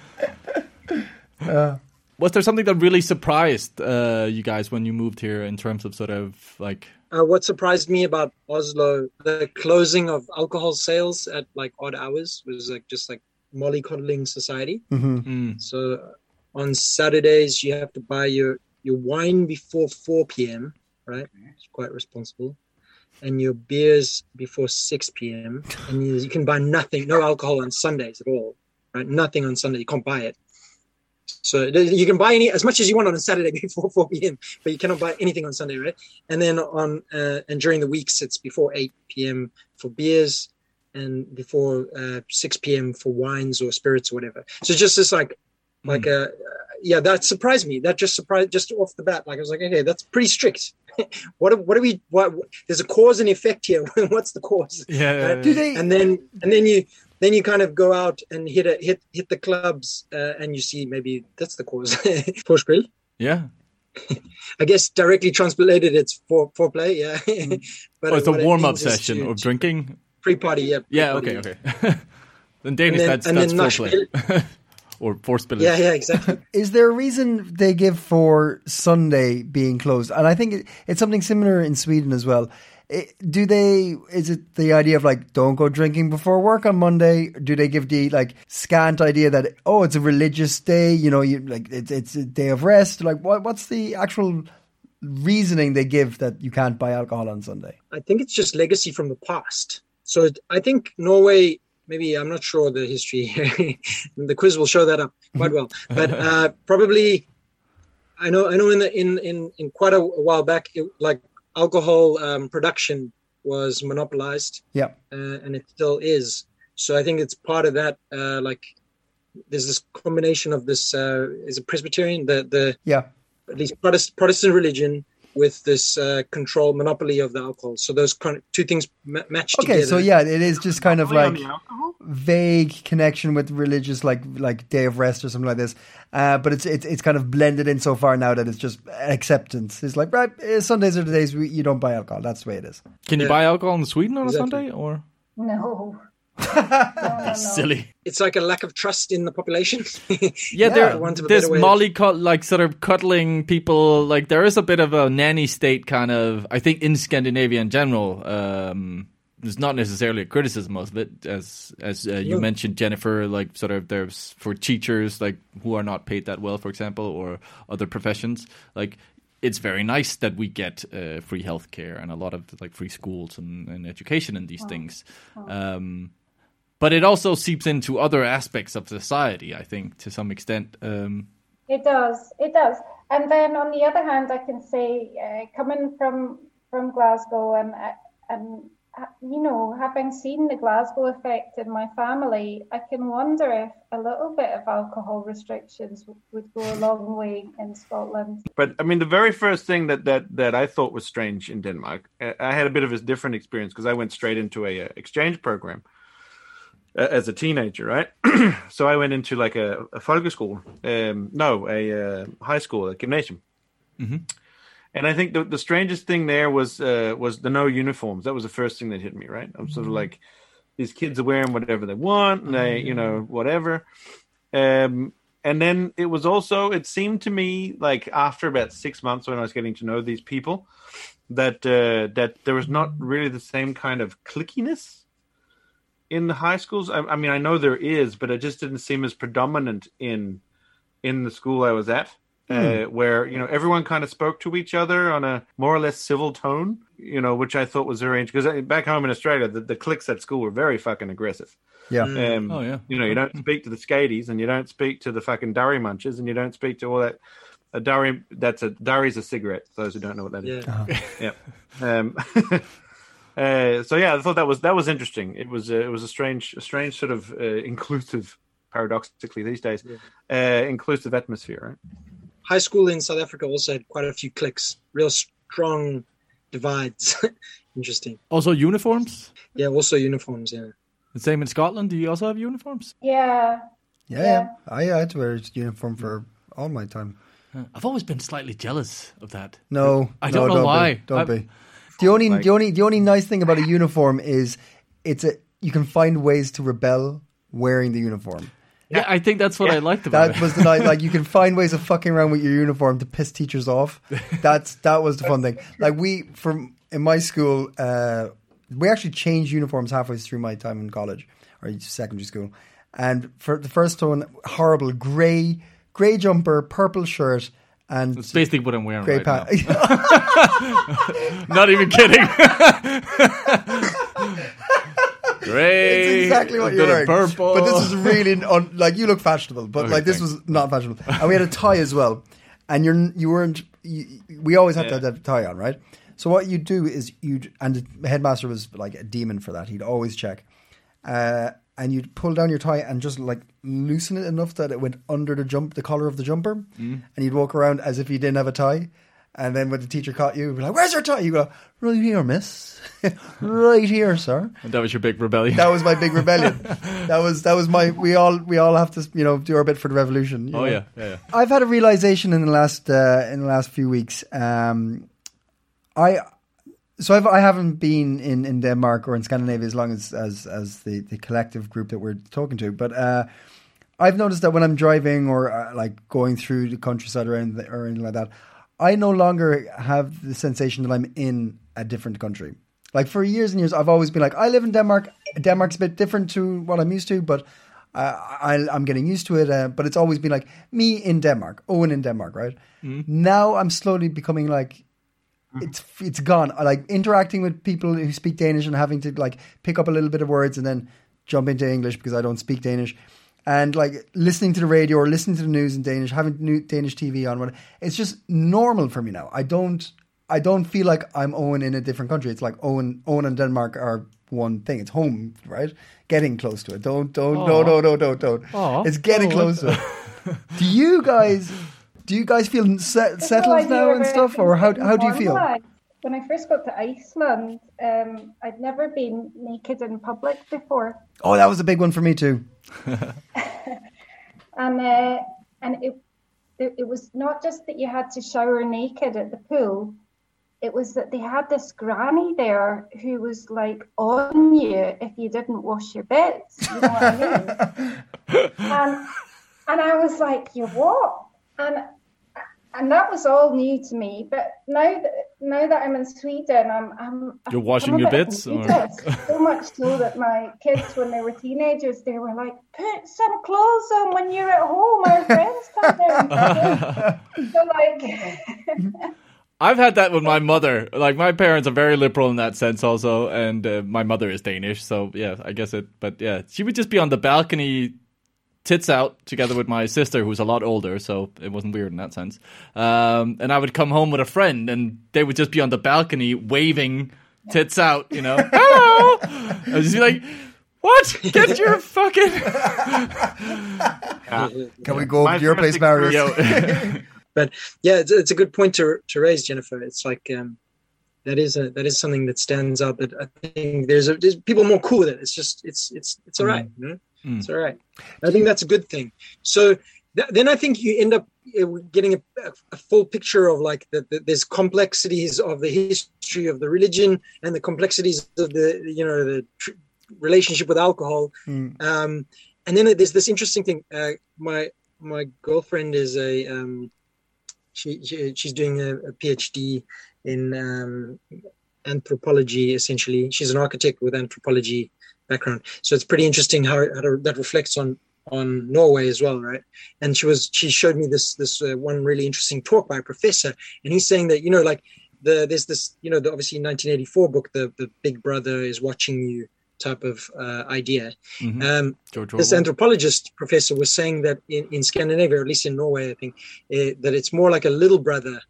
You know? [laughs] [laughs] Uh, Was there something that really surprised uh, you guys when you moved here in terms of sort of like Uh, what surprised me about Oslo, the closing of alcohol sales at like odd hours was like just like mollycoddling society. mm, So on Saturdays you have to buy your your wine before 4 p.m. Right, it's quite responsible, and your beers before 6 p.m. And you, you can buy nothing, no alcohol on Sundays at all. Right, nothing on Sunday. You can't buy it. So you can buy any as much as you want on a Saturday [laughs] before 4 p.m., but you cannot buy anything on Sunday, right? And then on uh, and during the weeks it's before 8 p.m. for beers and before uh, 6 p.m. for wines or spirits or whatever. So just this like like uh, yeah, that surprised me. That just surprised just off the bat. Like I was like, okay, that's pretty strict. [laughs] what do- what do we what there's a cause and effect here. [laughs] What's the cause? yeah? Right? Do they? and then and then you then you kind of go out and hit a, hit hit the clubs uh, and you see maybe that's the cause [laughs] Vorspiel. yeah. [laughs] I guess directly translated it's for foreplay, yeah. [laughs] but Oh, it's a warm up means session to- of drinking. pre-party, yeah. Yeah. pre-party, Okay. Okay. then Danish, then- that's and that's then foreplay or force Yeah, yeah, exactly. Is there a reason they give for Sunday being closed? And I think it, it's something similar in Sweden as well. It, do they? Is it the idea of like don't go drinking before work on Monday? Do they give the like scant idea that oh it's a religious day? You know, you like it's it's a day of rest. Like what? What's the actual reasoning they give that you can't buy alcohol on Sunday? I think it's just legacy from the past. So it, I think Norway, maybe I'm not sure the history. [laughs] the quiz will show that up quite well. [laughs] But uh, probably, I know, I know, in the in in in quite a while back, it, like alcohol um, production was monopolized, Yeah. uh, and it still is. So I think it's part of that. Uh, like, there's this combination of this uh, is a Presbyterian, the the Yeah. at least Protest, Protestant religion with this uh, control monopoly of the alcohol. So those kind of two things ma- match together. Okay, together. so yeah, it is just kind of like vague connection with religious, like like day of rest or something like this. Uh, but it's it's it's kind of blended in so far now that it's just acceptance. It's like right, eh, Sundays are the days we, you don't buy alcohol. That's the way it is. Can you Yeah. buy alcohol in Sweden on a Sunday or No. [laughs] silly? It's like a lack of trust in the population. [laughs] Yeah, there, for want of a there's better way of- Molly cut like sort of cuddling people. Like there is a bit of a nanny state kind of. I think in Scandinavia in general, um, there's not necessarily a criticism of it, as as uh, you No. mentioned, Jennifer. Like sort of there's for teachers like who are not paid that well, for example, or other professions. Like it's very nice that we get uh, free healthcare and a lot of like free schools and, and education and these things. Um, but it also seeps into other aspects of society, I think, to some extent. Um, It does. It does. And then on the other hand, I can say, uh, coming from from Glasgow, and and uh, you know, having seen the Glasgow effect in my family, I can wonder if a little bit of alcohol restrictions would go a long way in Scotland. But I mean, the very first thing that that that I thought was strange in Denmark, I I had a bit of a different experience because I went straight into a, uh exchange program uh, as a teenager, right? [clears throat] so I went into like a, a folkeskole, um, no, a uh, high school, a gymnasium. And I think the, the strangest thing there was uh, was the no uniforms. That was the first thing that hit me. Right, I'm sort of like these kids are wearing whatever they want, and they you know whatever. Um, and then it was also it seemed to me like after about six months when I was getting to know these people that uh, that there was not really the same kind of clickiness in the high schools. I, I mean, I know there is, but it just didn't seem as predominant in in the school I was at, uh, where you know everyone kind of spoke to each other on a more or less civil tone. You know, which I thought was very interesting because back home in Australia, the, the cliques at school were very fucking aggressive. Yeah. Um, Oh, yeah. You know, you don't speak to the skaties, and you don't speak to the fucking durry munchers, and you don't speak to all that. A durry that's a durry's a cigarette. For those who don't know what that is. Yeah. Yeah. Um, [laughs] uh, so yeah, I thought that was that was interesting. It was uh, it was a strange a strange sort of uh, inclusive, paradoxically these days, uh, inclusive atmosphere. Right? High school in South Africa also had quite a few cliques, real strong divides. [laughs] Interesting. Also, uniforms. Yeah, also uniforms. Yeah. The same in Scotland. Do you also have uniforms? Yeah, Yeah, yeah. I, I had to wear a uniform for all my time. I've always been slightly jealous of that. No, I no, don't know be. why. Don't I- be. The only, Like- the only, the only nice thing about a uniform is it's a you can find ways to rebel wearing the uniform. Yeah, I think that's what I liked about That it. was the night. Like you can [laughs] find ways of fucking around with your uniform to piss teachers off. That's that was the fun thing. Like we from in my school, uh, we actually changed uniforms halfway through my time in college or secondary school, and for the first one, horrible grey grey jumper, purple shirt, and It's basically what I'm wearing right now. [laughs] Not even kidding. [laughs] Gray. It's exactly what you're wearing. Purple. But this is really un, like you look fashionable, but Okay, like this thanks. was not fashionable. And we had a tie as well, and you're you weren't. You, we always had to have that tie on, right? So what you do is you and the headmaster was like a demon for that. He'd always check, uh, and you'd pull down your tie and just like loosen it enough that it went under the jump, the collar of the jumper, Mm. and you'd walk around as if you didn't have a tie. And then when the teacher caught you, you'd be like, "Where's your tie?" You go, "Right here, miss. [laughs] right here, sir." And that was your big rebellion. That was my big rebellion. that was that was my. We all we all have to you know do our bit for the revolution. oh yeah, yeah, yeah. I've had a realization in the last uh, in the last few weeks. Um, I so I've, I haven't been in, in Denmark or in Scandinavia as long as as as the, the collective group that we're talking to, but. Uh, I've noticed that when I'm driving or uh, like going through the countryside or anything, or anything like that, I no longer have the sensation that I'm in a different country. Like for years and years, I've always been like, I live in Denmark. Denmark's a bit different to what I'm used to, but uh, I, I'm getting used to it. Uh, but it's always been like me in Denmark, Owen in Denmark, right? Now I'm slowly becoming like it's it's gone. I like interacting with people who speak Danish and having to like pick up a little bit of words and then jump into English because I don't speak Danish. And like listening to the radio or listening to the news in Danish, having new Danish TV on, what- it's just normal for me now. I don't, I don't feel like I'm Owen in a different country. It's like Owen, Owen and Denmark are one thing. It's home, right? Getting close to it. Don't, don't, no, no, no, don't, don't. Aw. It's getting Oh, close to it. do you guys, do you guys feel set, settled no now and stuff, or how how do you feel? When I first got to Iceland, um, I'd never been naked in public before, Oh, that was a big one for me too. [laughs] and uh, and it, it it was not just that you had to shower naked at the pool. It was that they had this granny there who was like on you if you didn't wash your bits. You know what I mean? [laughs] and and I was like, "You what?" And and that was all new to me. But now that now that I'm in Sweden, I'm I'm You're washing I'm your bits, or- so much so that my kids, when they were teenagers, they were like, "Put some clothes on when you're at home. Our friends come there." [laughs] so like, [laughs] I've had that with my mother. Like my parents are very liberal in that sense, also, and uh, my mother is Danish, so yeah, I guess it. But yeah, she would just be on the balcony tits out together with my sister, who's a lot older, so it wasn't weird in that sense. Um, and I would come home with a friend, and they would just be on the balcony waving tits out, you know, [laughs] hello. I would just be like, "What? Get your fucking Can we go My up to your place, first Marius? yo." [laughs] but yeah, it's, it's a good point to to raise, Jennifer. It's like um, that is a that is something that stands out. That I think there's a there's people more cool with it. It's just it's it's it's all right. You know? It's all right. I think that's a good thing. So th- then I think you end up uh, getting a, a full picture of like the, the, there's complexities of the history of the religion and the complexities of the you know the tr- relationship with alcohol. Um, and then there's this interesting thing. Uh, my my girlfriend is a um, she, she she's doing a, a PhD in um, anthropology. Essentially, she's an architect with anthropology background. So it's pretty interesting how, how to, that reflects on on Norway as well, right? And she was she showed me this this uh, one really interesting talk by a professor, and he's saying that you know like the there's this you know the obviously 1984 book the the Big Brother is watching you type of uh, idea. Um, George this Orwell. anthropologist professor was saying that in, in Scandinavia, or at least in Norway, I think uh, that it's more like a little brother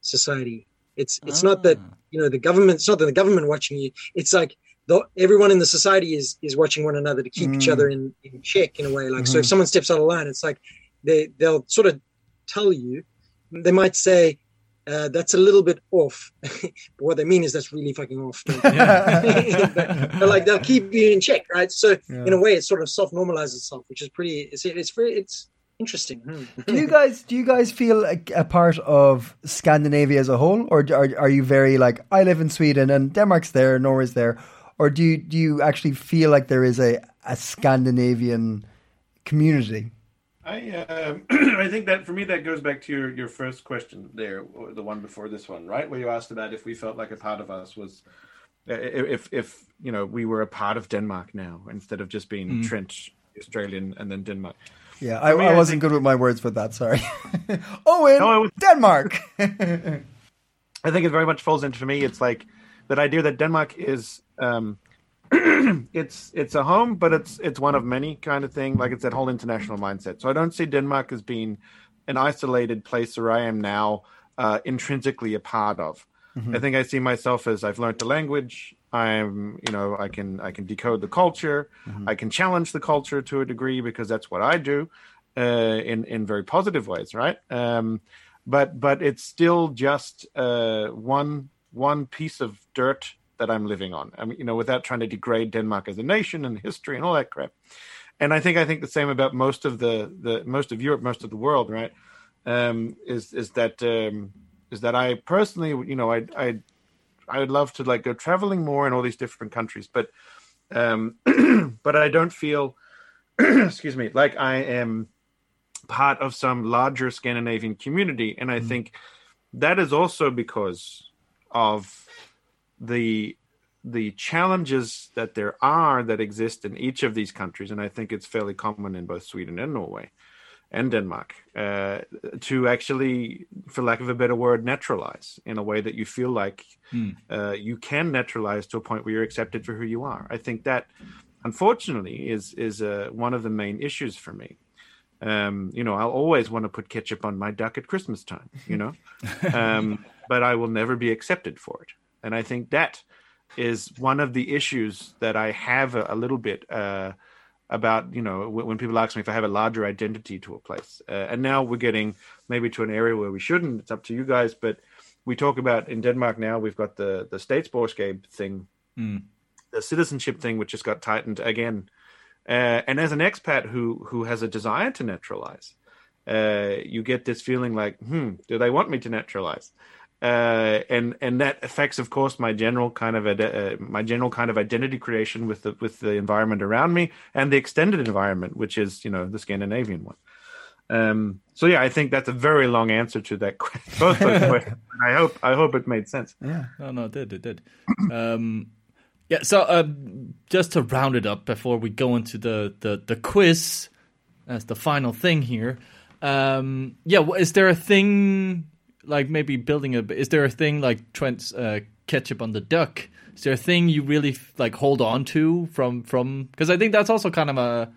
society. It's it's not that you know the government. It's not that the government watching you. It's like the, everyone in the society is is watching one another to keep each other in, in check in a way. Like so, if someone steps out of line, it's like they they'll sort of tell you. They might say. Uh, that's a little bit off, [laughs] but what they mean is that's really fucking off. [laughs] [laughs] but, but, like they'll keep you in check, right? So in a way, it sort of self normalizes itself, which is pretty. It's it's very it's interesting. Hmm. do you guys do you guys feel a, a part of Scandinavia as a whole, or are are you very like I live in Sweden and Denmark's there, Norway's there, or do you do you actually feel like there is a a Scandinavian community? I uh, [clears throat] I think that for me that goes back to your, your first question there, or the one before this one, right? Where you asked about if we felt like a part of us was uh, if if you know we were a part of Denmark now instead of just being Trent Australian and then Denmark. Yeah, I, me, I I wasn't think- good with my words for that. Sorry. [laughs] Owen, No, was- Denmark. [laughs] [laughs] I think it very much falls into for me. It's like that idea that Denmark is um, [clears throat] it's it's a home, but it's it's one of many kind of thing. Like it's that whole international mindset. So I don't see Denmark as being an isolated place where I am now uh, intrinsically a part of. I think I see myself as I've learned the language. I'm you know I can I can decode the culture. I can challenge the culture to a degree because that's what I do uh, in in very positive ways, right? Um, but but it's still just uh, one one piece of dirt that I'm living on. I mean, you know, without trying to degrade Denmark as a nation and history and all that crap. And I think I think the same about most of the the most of Europe, most of the world, right? Um, is is that um, is that I personally, you know, I I I would love to like go traveling more in all these different countries, but um, [clears throat] but I don't feel, [clears throat] excuse me, like I am part of some larger Scandinavian community, and I think that is also because of the the challenges that there are that exist in each of these countries, and I think it's fairly common in both Sweden and Norway and Denmark uh, to actually, for lack of a better word, naturalize in a way that you feel like uh, you can naturalize to a point where you're accepted for who you are. I think that, unfortunately, is is uh, one of the main issues for me. Um, you know, I'll always want to put ketchup on my duck at Christmas time. You know, [laughs] um, but I will never be accepted for it, and I think that is one of the issues that I have a, a little bit. Uh, about you know w- when people ask me if I have a larger identity to a place, uh, and now we're getting maybe to an area where we shouldn't. It's up to you guys, but we talk about in Denmark now. We've got the the statsborgerskab thing, the citizenship thing, which just got tightened again. Uh, and as an expat who who has a desire to naturalize, uh, you get this feeling like, hmm, do they want me to naturalize? Uh, and and that affects, of course, my general kind of ide- uh, my general kind of identity creation with the with the environment around me and the extended environment, which is you know the Scandinavian one. Um, so yeah, I think that's a very long answer to that [laughs] question. I hope I hope it made sense. Yeah, no, no, it did, it did. um, yeah, so um, just to round it up before we go into the, the, the quiz as the final thing here. Um, yeah, is there a thing like maybe building a? Is there a thing like Trent's uh, ketchup on the duck? Is there a thing you really like hold on to from from? Because I think that's also kind of a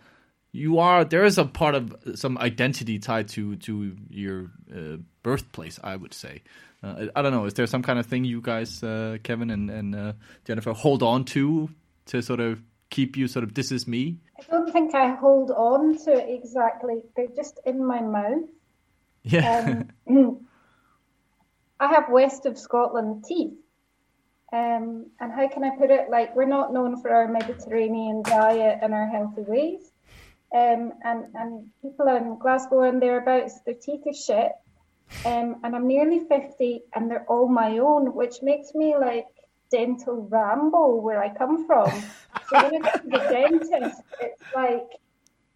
you are there is a part of some identity tied to to your uh, birthplace. I would say. Uh, I, I don't know. Is there some kind of thing you guys, uh, Kevin and and uh, Jennifer, hold on to to sort of keep you sort of this is me? I don't think I hold on to it exactly. They're just in my mouth. Yeah. Um, [laughs] [clears throat] I have West of Scotland teeth. Um, and how can I put it? Like, we're not known for our Mediterranean diet and our healthy ways. Um, and, and people in Glasgow and thereabouts, their teeth are shit. Um, and I'm nearly 50 and they're all my own, which makes me like dental Rambo where I come from. so when I go to the [laughs] dentist, it's like,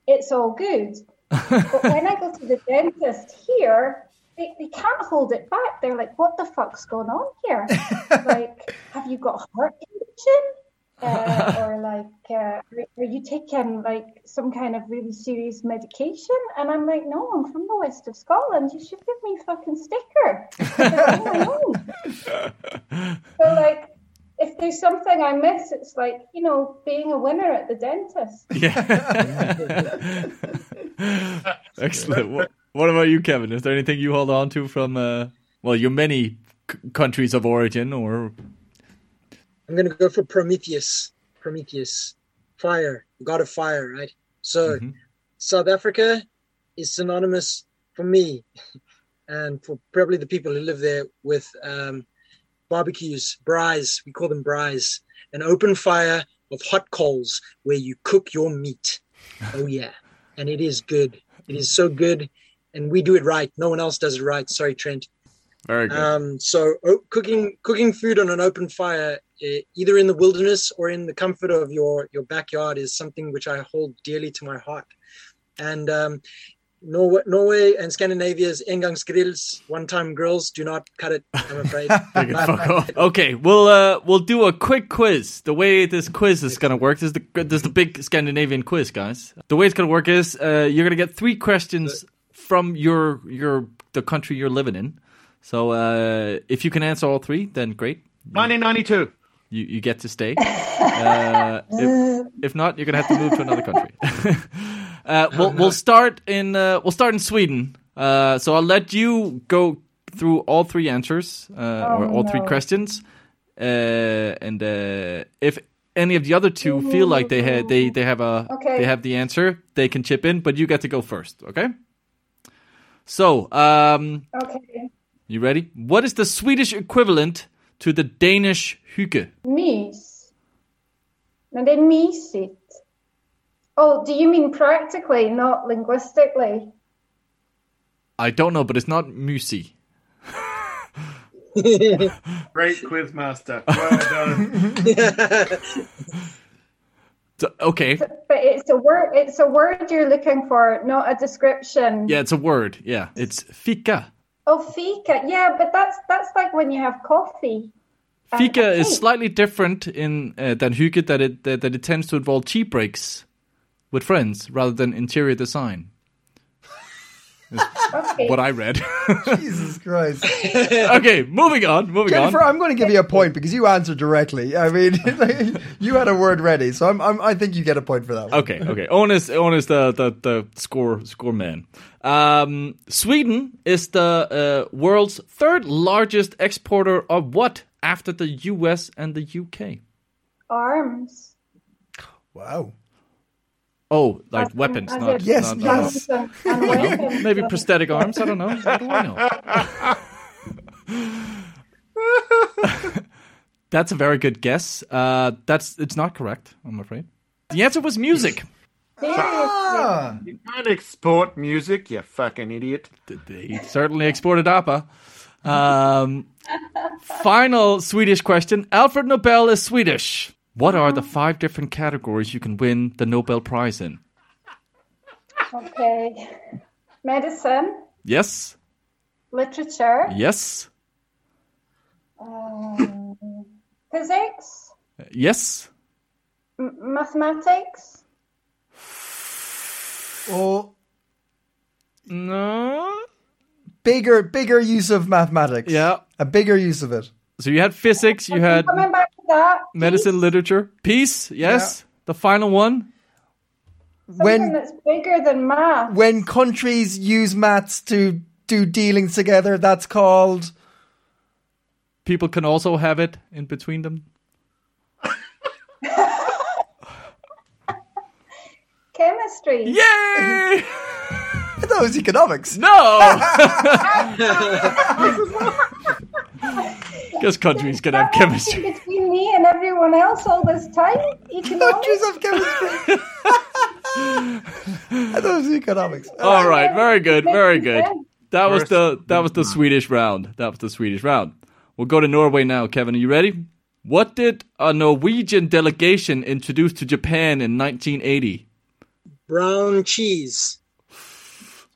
it's all good. but when I go to the dentist here, they, they can't hold it back. They're like, what the fuck's going on here? [laughs] like, have you got a heart condition? Uh, or like, uh, are you taking like some kind of really serious medication? And I'm like, no, I'm from the west of Scotland. You should give me a fucking sticker. They're on my own. so like, if there's something I miss, it's like you know being a winner at the dentist. Yeah. [laughs] Excellent. What, what about you, Kevin? Is there anything you hold on to from uh, well your many c- countries of origin or I'm gonna go for Prometheus. Prometheus, fire, god of fire, right? So Mhm. South Africa is synonymous for me [laughs] and for probably the people who live there with um, barbecues, braais. We call them braais, an open fire of hot coals where you cook your meat. [laughs] Oh yeah, and it is good. It is so good, and we do it right. No one else does it right. Sorry, Trent. very good? Um, so oh, cooking cooking food on an open fire, eh, either in the wilderness or in the comfort of your your backyard, is something which I hold dearly to my heart. And um, Norway, Norway and Scandinavia's engangsgrills, one-time grills, do not cut it. I'm afraid. [laughs] Take it, fuck off. Okay, we'll uh, we'll do a quick quiz. The way this quiz is gonna work this is the this is the big Scandinavian quiz, guys. The way it's gonna work is uh, you're gonna get three questions from your your the country you're living in. So uh, if you can answer all three, then great. 1992. You you get to stay. Uh, if, if not, you're gonna have to move to another country. [laughs] uh, we'll we'll start in uh, we'll start in Sweden. Uh, so I'll let you go through all three answers uh, or all three questions, uh, and uh, if any of the other two feel like they ha- they they have a Okay. they have the answer, they can chip in. But you get to go first. Okay. So, um, Okay. you ready? What is the Swedish equivalent to the Danish hygge? Mys. Men det är mysigt. Oh, do you mean practically, not linguistically? I don't know, but it's not Musi. [laughs] Great quizmaster. Well done. [laughs] So- okay. But it's a word. It's a word you're looking for, not a description. Yeah, it's a word. Yeah, it's fika. Oh, fika. Yeah, but that's that's like when you have coffee. Fika is slightly different in uh, than hygge that it that, that it tends to involve tea breaks with friends rather than interior design. Okay. What I read. [laughs] Jesus Christ. okay, moving on. Moving Jennifer, on. I'm going to give you a point because you answered directly. I mean, [laughs] you had a word ready, so I'm, I'm, I think you get a point for that. One. Okay, okay. Owen is Owen is the the, the score score man. Um, Sweden is the uh, world's third largest exporter of what after the U.S. and the U.K. Arms. Wow. Oh, like As weapons, as not Yes, not- not- yes. arms and- and maybe prosthetic arms. I don't know. What do I know? [laughs] that's a very good guess. Uh, that's it's not correct. I'm afraid. The answer was music. Ah, You can't export music, you fucking idiot. He certainly exported ABBA. Um, [laughs] final Swedish question. Alfred Nobel is Swedish. What are the five different categories you can win the Nobel Prize in? Okay. Medicine, Yes, literature, yes, um, physics, yes. m- mathematics. oh, No. bigger, bigger use of mathematics. Yeah. A bigger use of it. So you had physics, you had Coming back to that. medicine, peace, literature, peace. Yes. The final one. Something when that's bigger than math. when countries use maths to do dealings together, that's called. People can also have it in between them. [laughs] Chemistry. Yay! I thought it was economics. No! [laughs] [laughs] Because countries can have chemistry. Something between me and everyone else all this time. [laughs] Countries Economics. have chemistry. [laughs] I thought it was economics. All right, very good, very good. That was the that was the Swedish round. That was the Swedish round. We'll go to Norway now. Kevin, are you ready? What did a Norwegian delegation introduce to Japan in 1980? Brown cheese.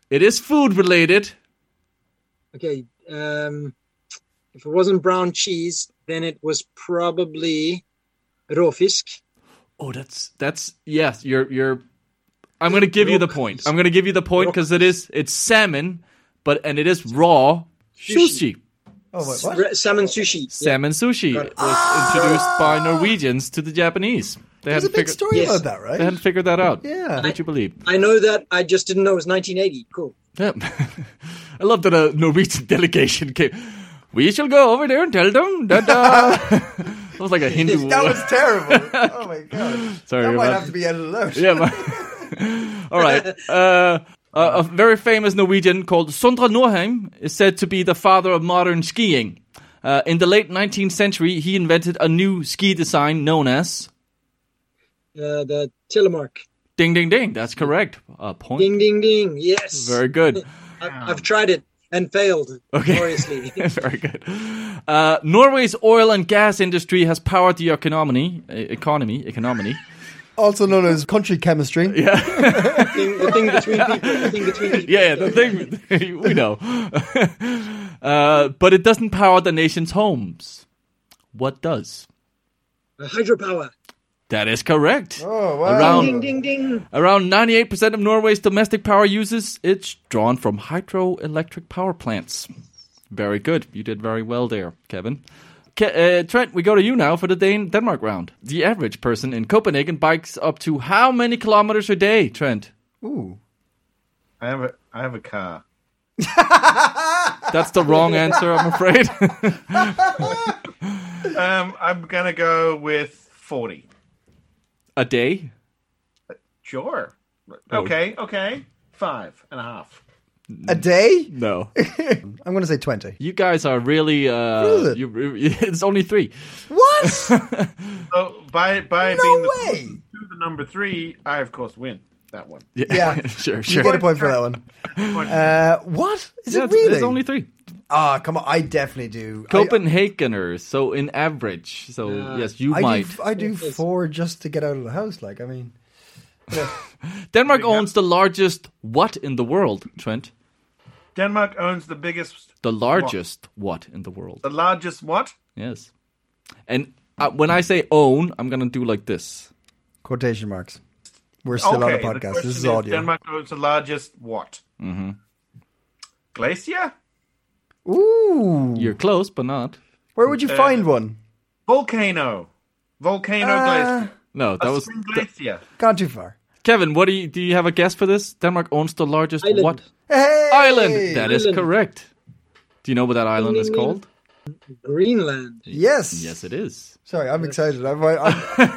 It is food related. Okay. Um, if it wasn't brown cheese, then it was probably råfisk. Oh, that's that's yes. You're you're. I'm gonna give you the point. I'm gonna give you the point because it is it's salmon, but and it is raw sushi. Oh, wait, what? Salmon sushi. Yeah. Salmon sushi Got it. was introduced by Norwegians to the Japanese. They There's a hadn't big figured. story Yes. about that, right? They hadn't figured that out. Yeah. Would you believe? I know that. I just didn't know it was 1980. Cool. Yeah. [laughs] I love that a Norwegian [laughs] delegation came. We shall go over there and tell them that. [laughs] Uh... that was like a Hindu. That was terrible. [laughs] Oh my god. Sorry that might about- have to be edited out. [laughs] yeah. My... All right. Uh, a, a very famous Norwegian called Sondre Norheim is said to be the father of modern skiing. Uh, in the late 19th century, he invented a new ski design known as Uh, the telemark. Ding Ding Ding. That's correct. A point. Ding, ding, ding. Yes. Very good. I've, I've tried it and failed Okay. gloriously. [laughs] Very good. Uh, Norway's oil and gas industry has powered the economy. uh, Economy. Economy. Also known as country chemistry. Yeah. [laughs] thing, the thing between people. The thing between people. yeah, yeah, the thing [laughs] we know. uh, but it doesn't power the nation's homes. What does? Hydropower. That is correct. Oh, wow. Around Ding, ding, ding. around 98% of Norway's domestic power uses it's drawn from hydroelectric power plants. Very good. You did very well there, Kevin. Ke- uh, Trent, we go to you now for the Dan- Denmark round. The average person in Copenhagen bikes up to how many kilometers a day, Trent? Ooh. I have a I have a car. [laughs] That's the wrong answer, I'm afraid. [laughs] [laughs] Um, I'm gonna go with forty. A day? Sure. Oh. Okay. Okay. Five and a half. A day? No. [laughs] I'm going to say 20. You guys are really. Uh, What is it? You, it's only three. What? [laughs] So by by No being the way. closest to the number three, I of course win that one. Yeah. [laughs] Yeah. sure, sure. You sure. get a point for that one. Uh, what? Is Yeah, it it's- really? It's only three. Ah, come on. I definitely do. I- Copenhageners, so in average. So, yes, you I, might. do, I do four just to get out of the house. Like, I mean, [laughs] Denmark owns the largest what in the world, Trent? Denmark owns the biggest, The largest what in the world. the largest what? Yes. And uh, when I say own, I'm going to do like this. quotation marks. We're still okay, on a the podcast. question This is is audio. Denmark owns the largest what? Mm-hmm. Glacier, Ooh. You're close, but not. Where would you Uh, find one? volcano, volcano Uh, glacier, No, that a was spring glacier. Gone too far. Kevin. What do you do? You have a guess for this? Denmark owns the largest Island. what Hey! island? That is Island. correct. Do you know what that island is ding, ding. called? Greenland. Yes. Yes, it is. Sorry, I'm excited. I'm, I'm,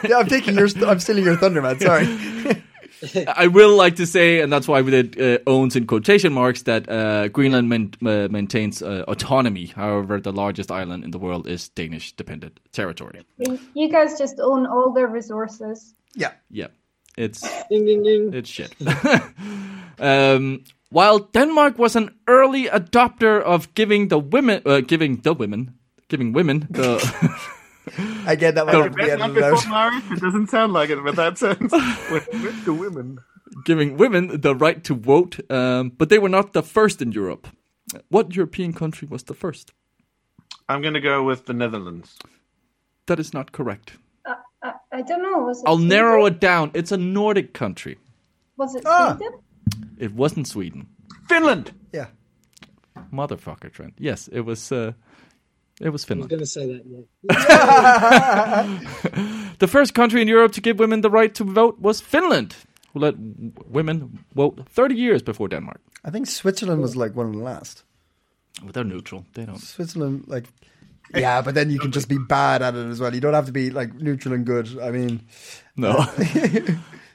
yeah, I'm taking your. I'm stealing your thunder, man. Sorry. [laughs] [laughs] I will like to say, and that's why we did uh, owns in quotation marks, that uh, Greenland main, uh, maintains uh, autonomy. However, the largest island in the world is Danish dependent territory. You guys just own all their resources. Yeah. Yeah, it's Ding, ding, ding. it's shit. [laughs] um, while Denmark was an early adopter of giving the women, uh, giving the women, giving women the [laughs] [laughs] Again, that might have to be That's not edited out. before marriage. It doesn't sound like it but that sense. [laughs] with, with the women. giving women the right to vote, um, but they were not the first in Europe. What European country was the first? I'm going to go with the Netherlands. That is not correct. I, I don't know. Was it I'll Sweden? narrow it down. It's a Nordic country. Was it Ah. Sweden? It wasn't Sweden. Finland. Yeah. Motherfucker, Trent. Yes, it was. Uh, it was Finland. I was Finland. going to say that. Yeah. [laughs] The first country in Europe to give women the right to vote was Finland. who let w- women vote 30 years before Denmark. I think Switzerland was like one of the last. But they're neutral. They don't. Switzerland, like, yeah, but then you can just be bad at it as well. You don't have to be like neutral and good. I mean, No.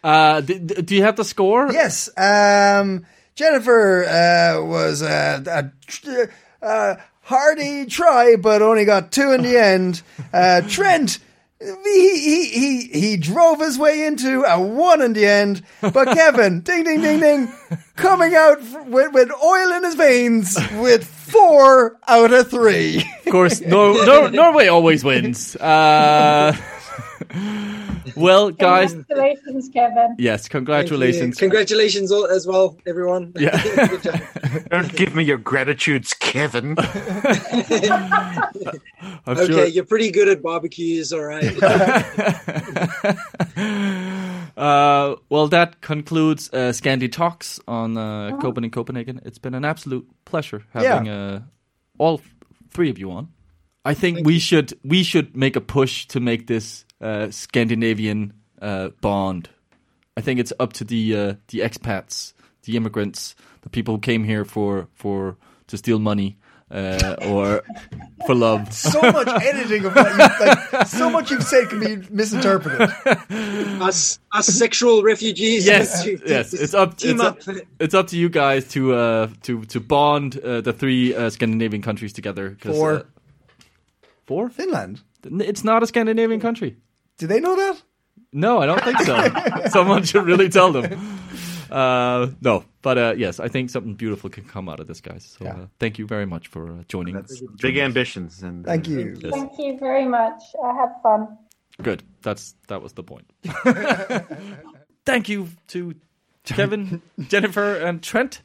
uh, [laughs] d- d- do you have the score? yes, um, Jennifer uh, was uh, a uh, hardy try, but only got two in the [laughs] end. Uh, Trent. He, he he he drove his way into a one in the end, but [laughs] Kevin, ding ding ding ding, coming out with, with oil in his veins with four out of three. Of course, [laughs] Nor- Nor- Norway always wins. Uh, well, guys, Congratulations, Kevin. yes, congratulations. Congratulations all, as well, everyone. Yeah. Good job. Don't give me your gratitudes, Kevin. [laughs] I'm Okay, sure. you're pretty good at barbecues, all right. [laughs] [laughs] Uh, well, that concludes uh, Scandi Talks on uh, Copenhagen, Copenhagen. It's been an absolute pleasure having uh, all three of you on. I think we should we should make a push to make this uh, Scandinavian uh, bond. I think it's up to the uh, the expats, the immigrants, the people who came here for for to steal money uh, or for love. [laughs] so much editing of what you like. So much you've said can be misinterpreted. [laughs] us, us sexual refugees. yes, [laughs] To- to- yes. It's up. Team It's up. up. It's up to you guys to uh, to to bond uh, the three uh, Scandinavian countries together. Four. Uh, four. Finland. It's not a Scandinavian country. Do they know that? No, I don't think so. Someone should really tell them. Uh, no, but uh, yes, I think something beautiful can come out of this, guys. So Yeah. uh, thank you very much for uh, joining. That's big ambitions. And Thank uh, you. Yes. Thank you very much. I had fun. Good. That's that was the point. [laughs] thank you to Kevin, [laughs] Jennifer, and Trent.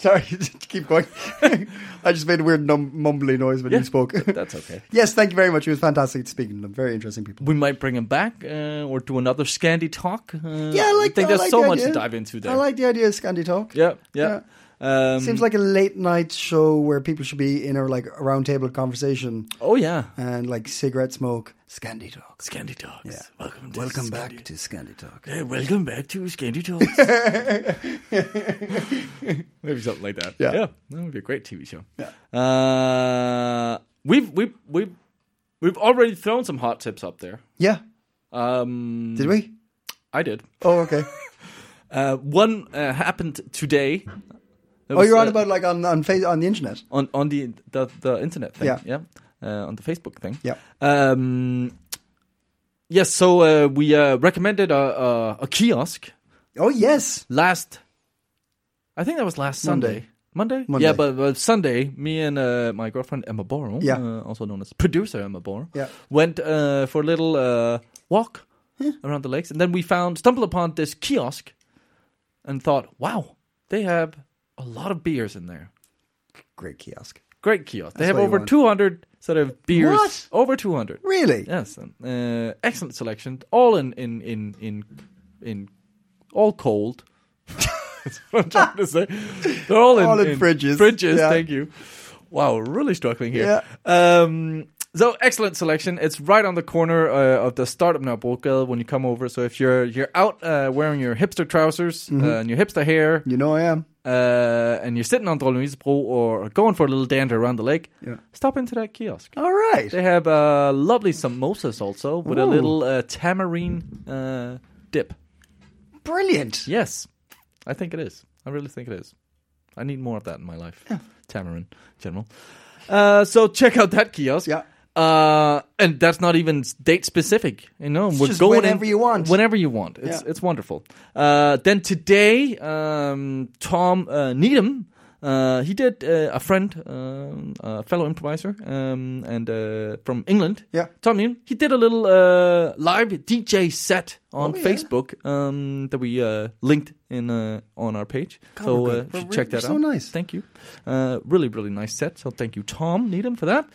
Sorry, [laughs] keep going. [laughs] I just made a weird num- mumbly noise when Yeah, you spoke. That's okay. [laughs] yes, thank you very much. It was fantastic speaking to them. Very interesting people. We might bring him back uh, or do another Scandi talk. Uh, Yeah, I like. I think I there's like so the much idea. to dive into there. I like the idea of Scandi Talk. Yeah, yeah. Um, Seems like a late night show where people should be in a like a round table conversation oh yeah, and like cigarette smoke. Scandi Talk. Scandi talks. Yeah. Welcome, to Welcome Scandi- back to Scandi Talk. Yeah, welcome back to Scandi talks. [laughs] Maybe something like that. Yeah. yeah, that would be a great TV show. Yeah. Uh, we've we've we've we've already thrown some hot tips up there. Yeah. Um, Did we? I did. Oh, okay. [laughs] Uh, one uh, happened today. Oh, was, you're on uh, about like on on face on the internet. on on the the, the internet thing. Yeah. yeah. Uh, on the Facebook thing. Yeah. Um, yes. So uh, we uh, recommended a, a a kiosk Oh yes. last. I think that was last Sunday. Monday. Monday. Yeah, but, but Sunday, me and uh, my girlfriend Emma Borrow, Yeah. uh, also known as producer Emma Borrow, Yeah. went uh, for a little uh, walk around the lakes, and then we found stumbled upon this kiosk, and thought, wow, they have a lot of beers in there. Great kiosk. Great kiosk. They have over want. 200 sort of beers. What? Over 200. Really? Yes. Uh, excellent selection. All in in in in in all cold. [laughs] That's what I'm trying to say. They're all in, All in fridges. Fridges. Yeah. Thank you. Wow, really struggling here. Um, so excellent selection. It's right on the corner uh, of the startup Nørrebrogade when you come over. So if you're you're out uh, wearing your hipster trousers Mm-hmm. uh, and your hipster hair, You know I am. uh, and you're sitting on Dronning Louises Bro or going for a little dander around the lake, Yeah. stop into that kiosk. All right. They have uh, lovely samosas also with a little uh, tamarind uh, dip. Brilliant. Yes, I think it is. I really think it is. I need more of that in my life. Tamarind, general. Uh, so check out that kiosk. Yeah. Uh, and that's not even date specific. You know, we're just going whenever in- you want. Whenever you want. It's Yeah. it's wonderful. Uh, then today, um, Tom uh, Needham. Uh, he did uh, a friend, um, a fellow improviser, um, and uh, from England. Yeah. Tom Needham. He did a little uh, live DJ set on Oh, yeah. Facebook um, that we uh, linked in uh, on our page. so uh, check that so out. So nice. Thank you. Uh, really, really nice set. So thank you, Tom Needham, for that.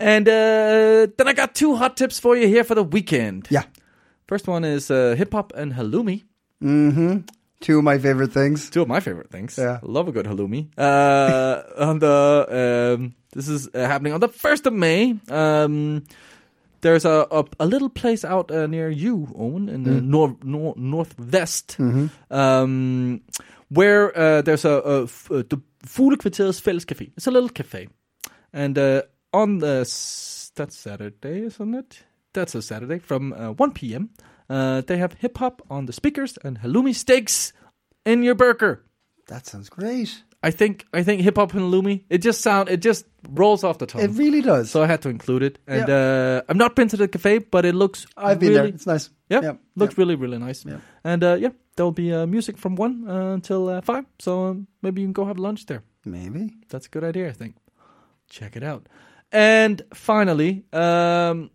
And uh, then I got two hot tips for you here for the weekend. Yeah. First one is uh, hip hop and halloumi. Mm-hmm. Two of my favorite things. Two of my favorite things. Yeah. Love a good halloumi. Uh, [laughs] on the um, this is uh, happening on the first of May. Um, there's a, a a little place out uh, near you, Owen, in the nor, nor, northwest, um, where uh, there's a, uh, the Fuglekvarterets Fælles Cafe. It's a little cafe, and uh, on the that's Saturday, isn't it? That's a Saturday from uh, 1 p.m. Uh, they have hip hop on the speakers and halloumi steaks in your burger. That sounds great. I think I think hip hop and halloumi. It just sound it just rolls off the tongue. It really does. so I had to include it. And uh, I've not been to the cafe, but it looks. I've been really, there. It's nice. Yeah, Yep. looks really really nice. Yep. And uh, yeah, there'll be uh, music from one uh, until uh, five. So um, maybe you can go have lunch there. Maybe. That's a good idea, I think. Check it out. And finally, um,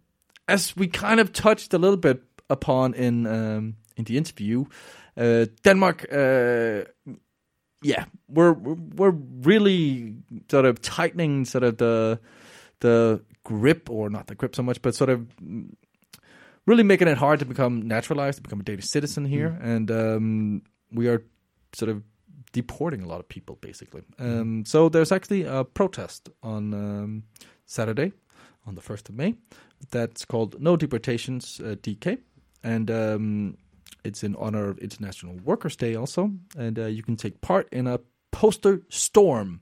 as we kind of touched a little bit upon in um, in the interview, uh, Denmark, uh, yeah, we're we're really sort of tightening sort of the the grip, or not the grip so much, but sort of mm, really making it hard to become naturalized, to become a Danish citizen here, and um, we are sort of deporting a lot of people, basically. Um, so there's actually a protest on um, Saturday, on the first of May. That's called No Deportations uh, DK, and um, it's in honor of International Workers' Day also. And uh, you can take part in a poster storm.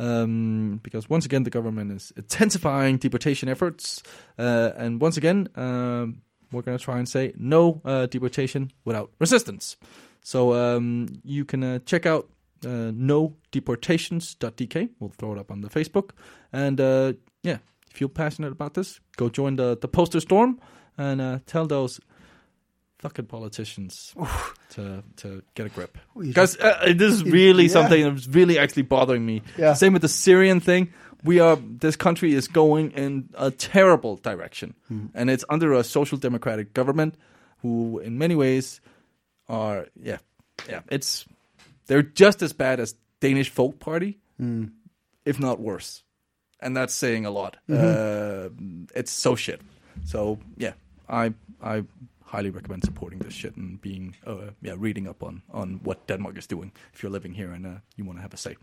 Um, because once again, the government is intensifying deportation efforts, uh, and once again, um, we're going to try and say no uh, deportation without resistance. So um, you can uh, check out uh, nodeportations.dk. We'll throw it up on the Facebook. And uh, yeah, if you're passionate about this, go join the, the poster storm and uh, tell those fucking politicians to to get a grip. Because uh, this is really Yeah. something that's really actually bothering me. Yeah. Same with the Syrian thing. We are this country is going in a terrible direction, and it's under a social democratic government who, in many ways, are yeah, yeah. It's they're just as bad as Danish Folk Party, if not worse, and that's saying a lot. Uh, it's so shit. So yeah, I I highly recommend supporting this shit and being uh, yeah reading up on on what Denmark is doing if you're living here and uh, you want to have a say.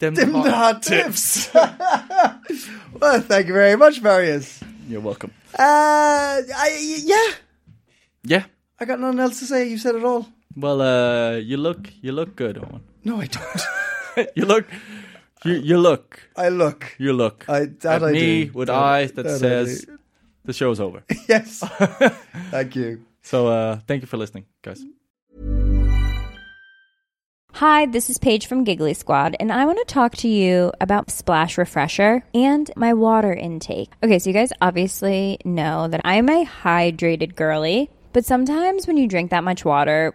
Dem, Dim the hot tips. [laughs] well, thank you very much, Marius. You're welcome. Uh, I, yeah, Yeah. I got nothing else to say. You said it all. Well, uh, you look you look good, Owen. No, I don't. [laughs] you look you you look I look. you look I- that at I me do. with That- eyes that, that says do. the show's over. [laughs] Yes. [laughs] thank you. So uh, thank you for listening, guys. Hi, this is Paige from Giggly Squad, and I want to talk to you about Splash Refresher and my water intake. Okay, so you guys obviously know that I'm a hydrated girly, but sometimes when you drink that much water,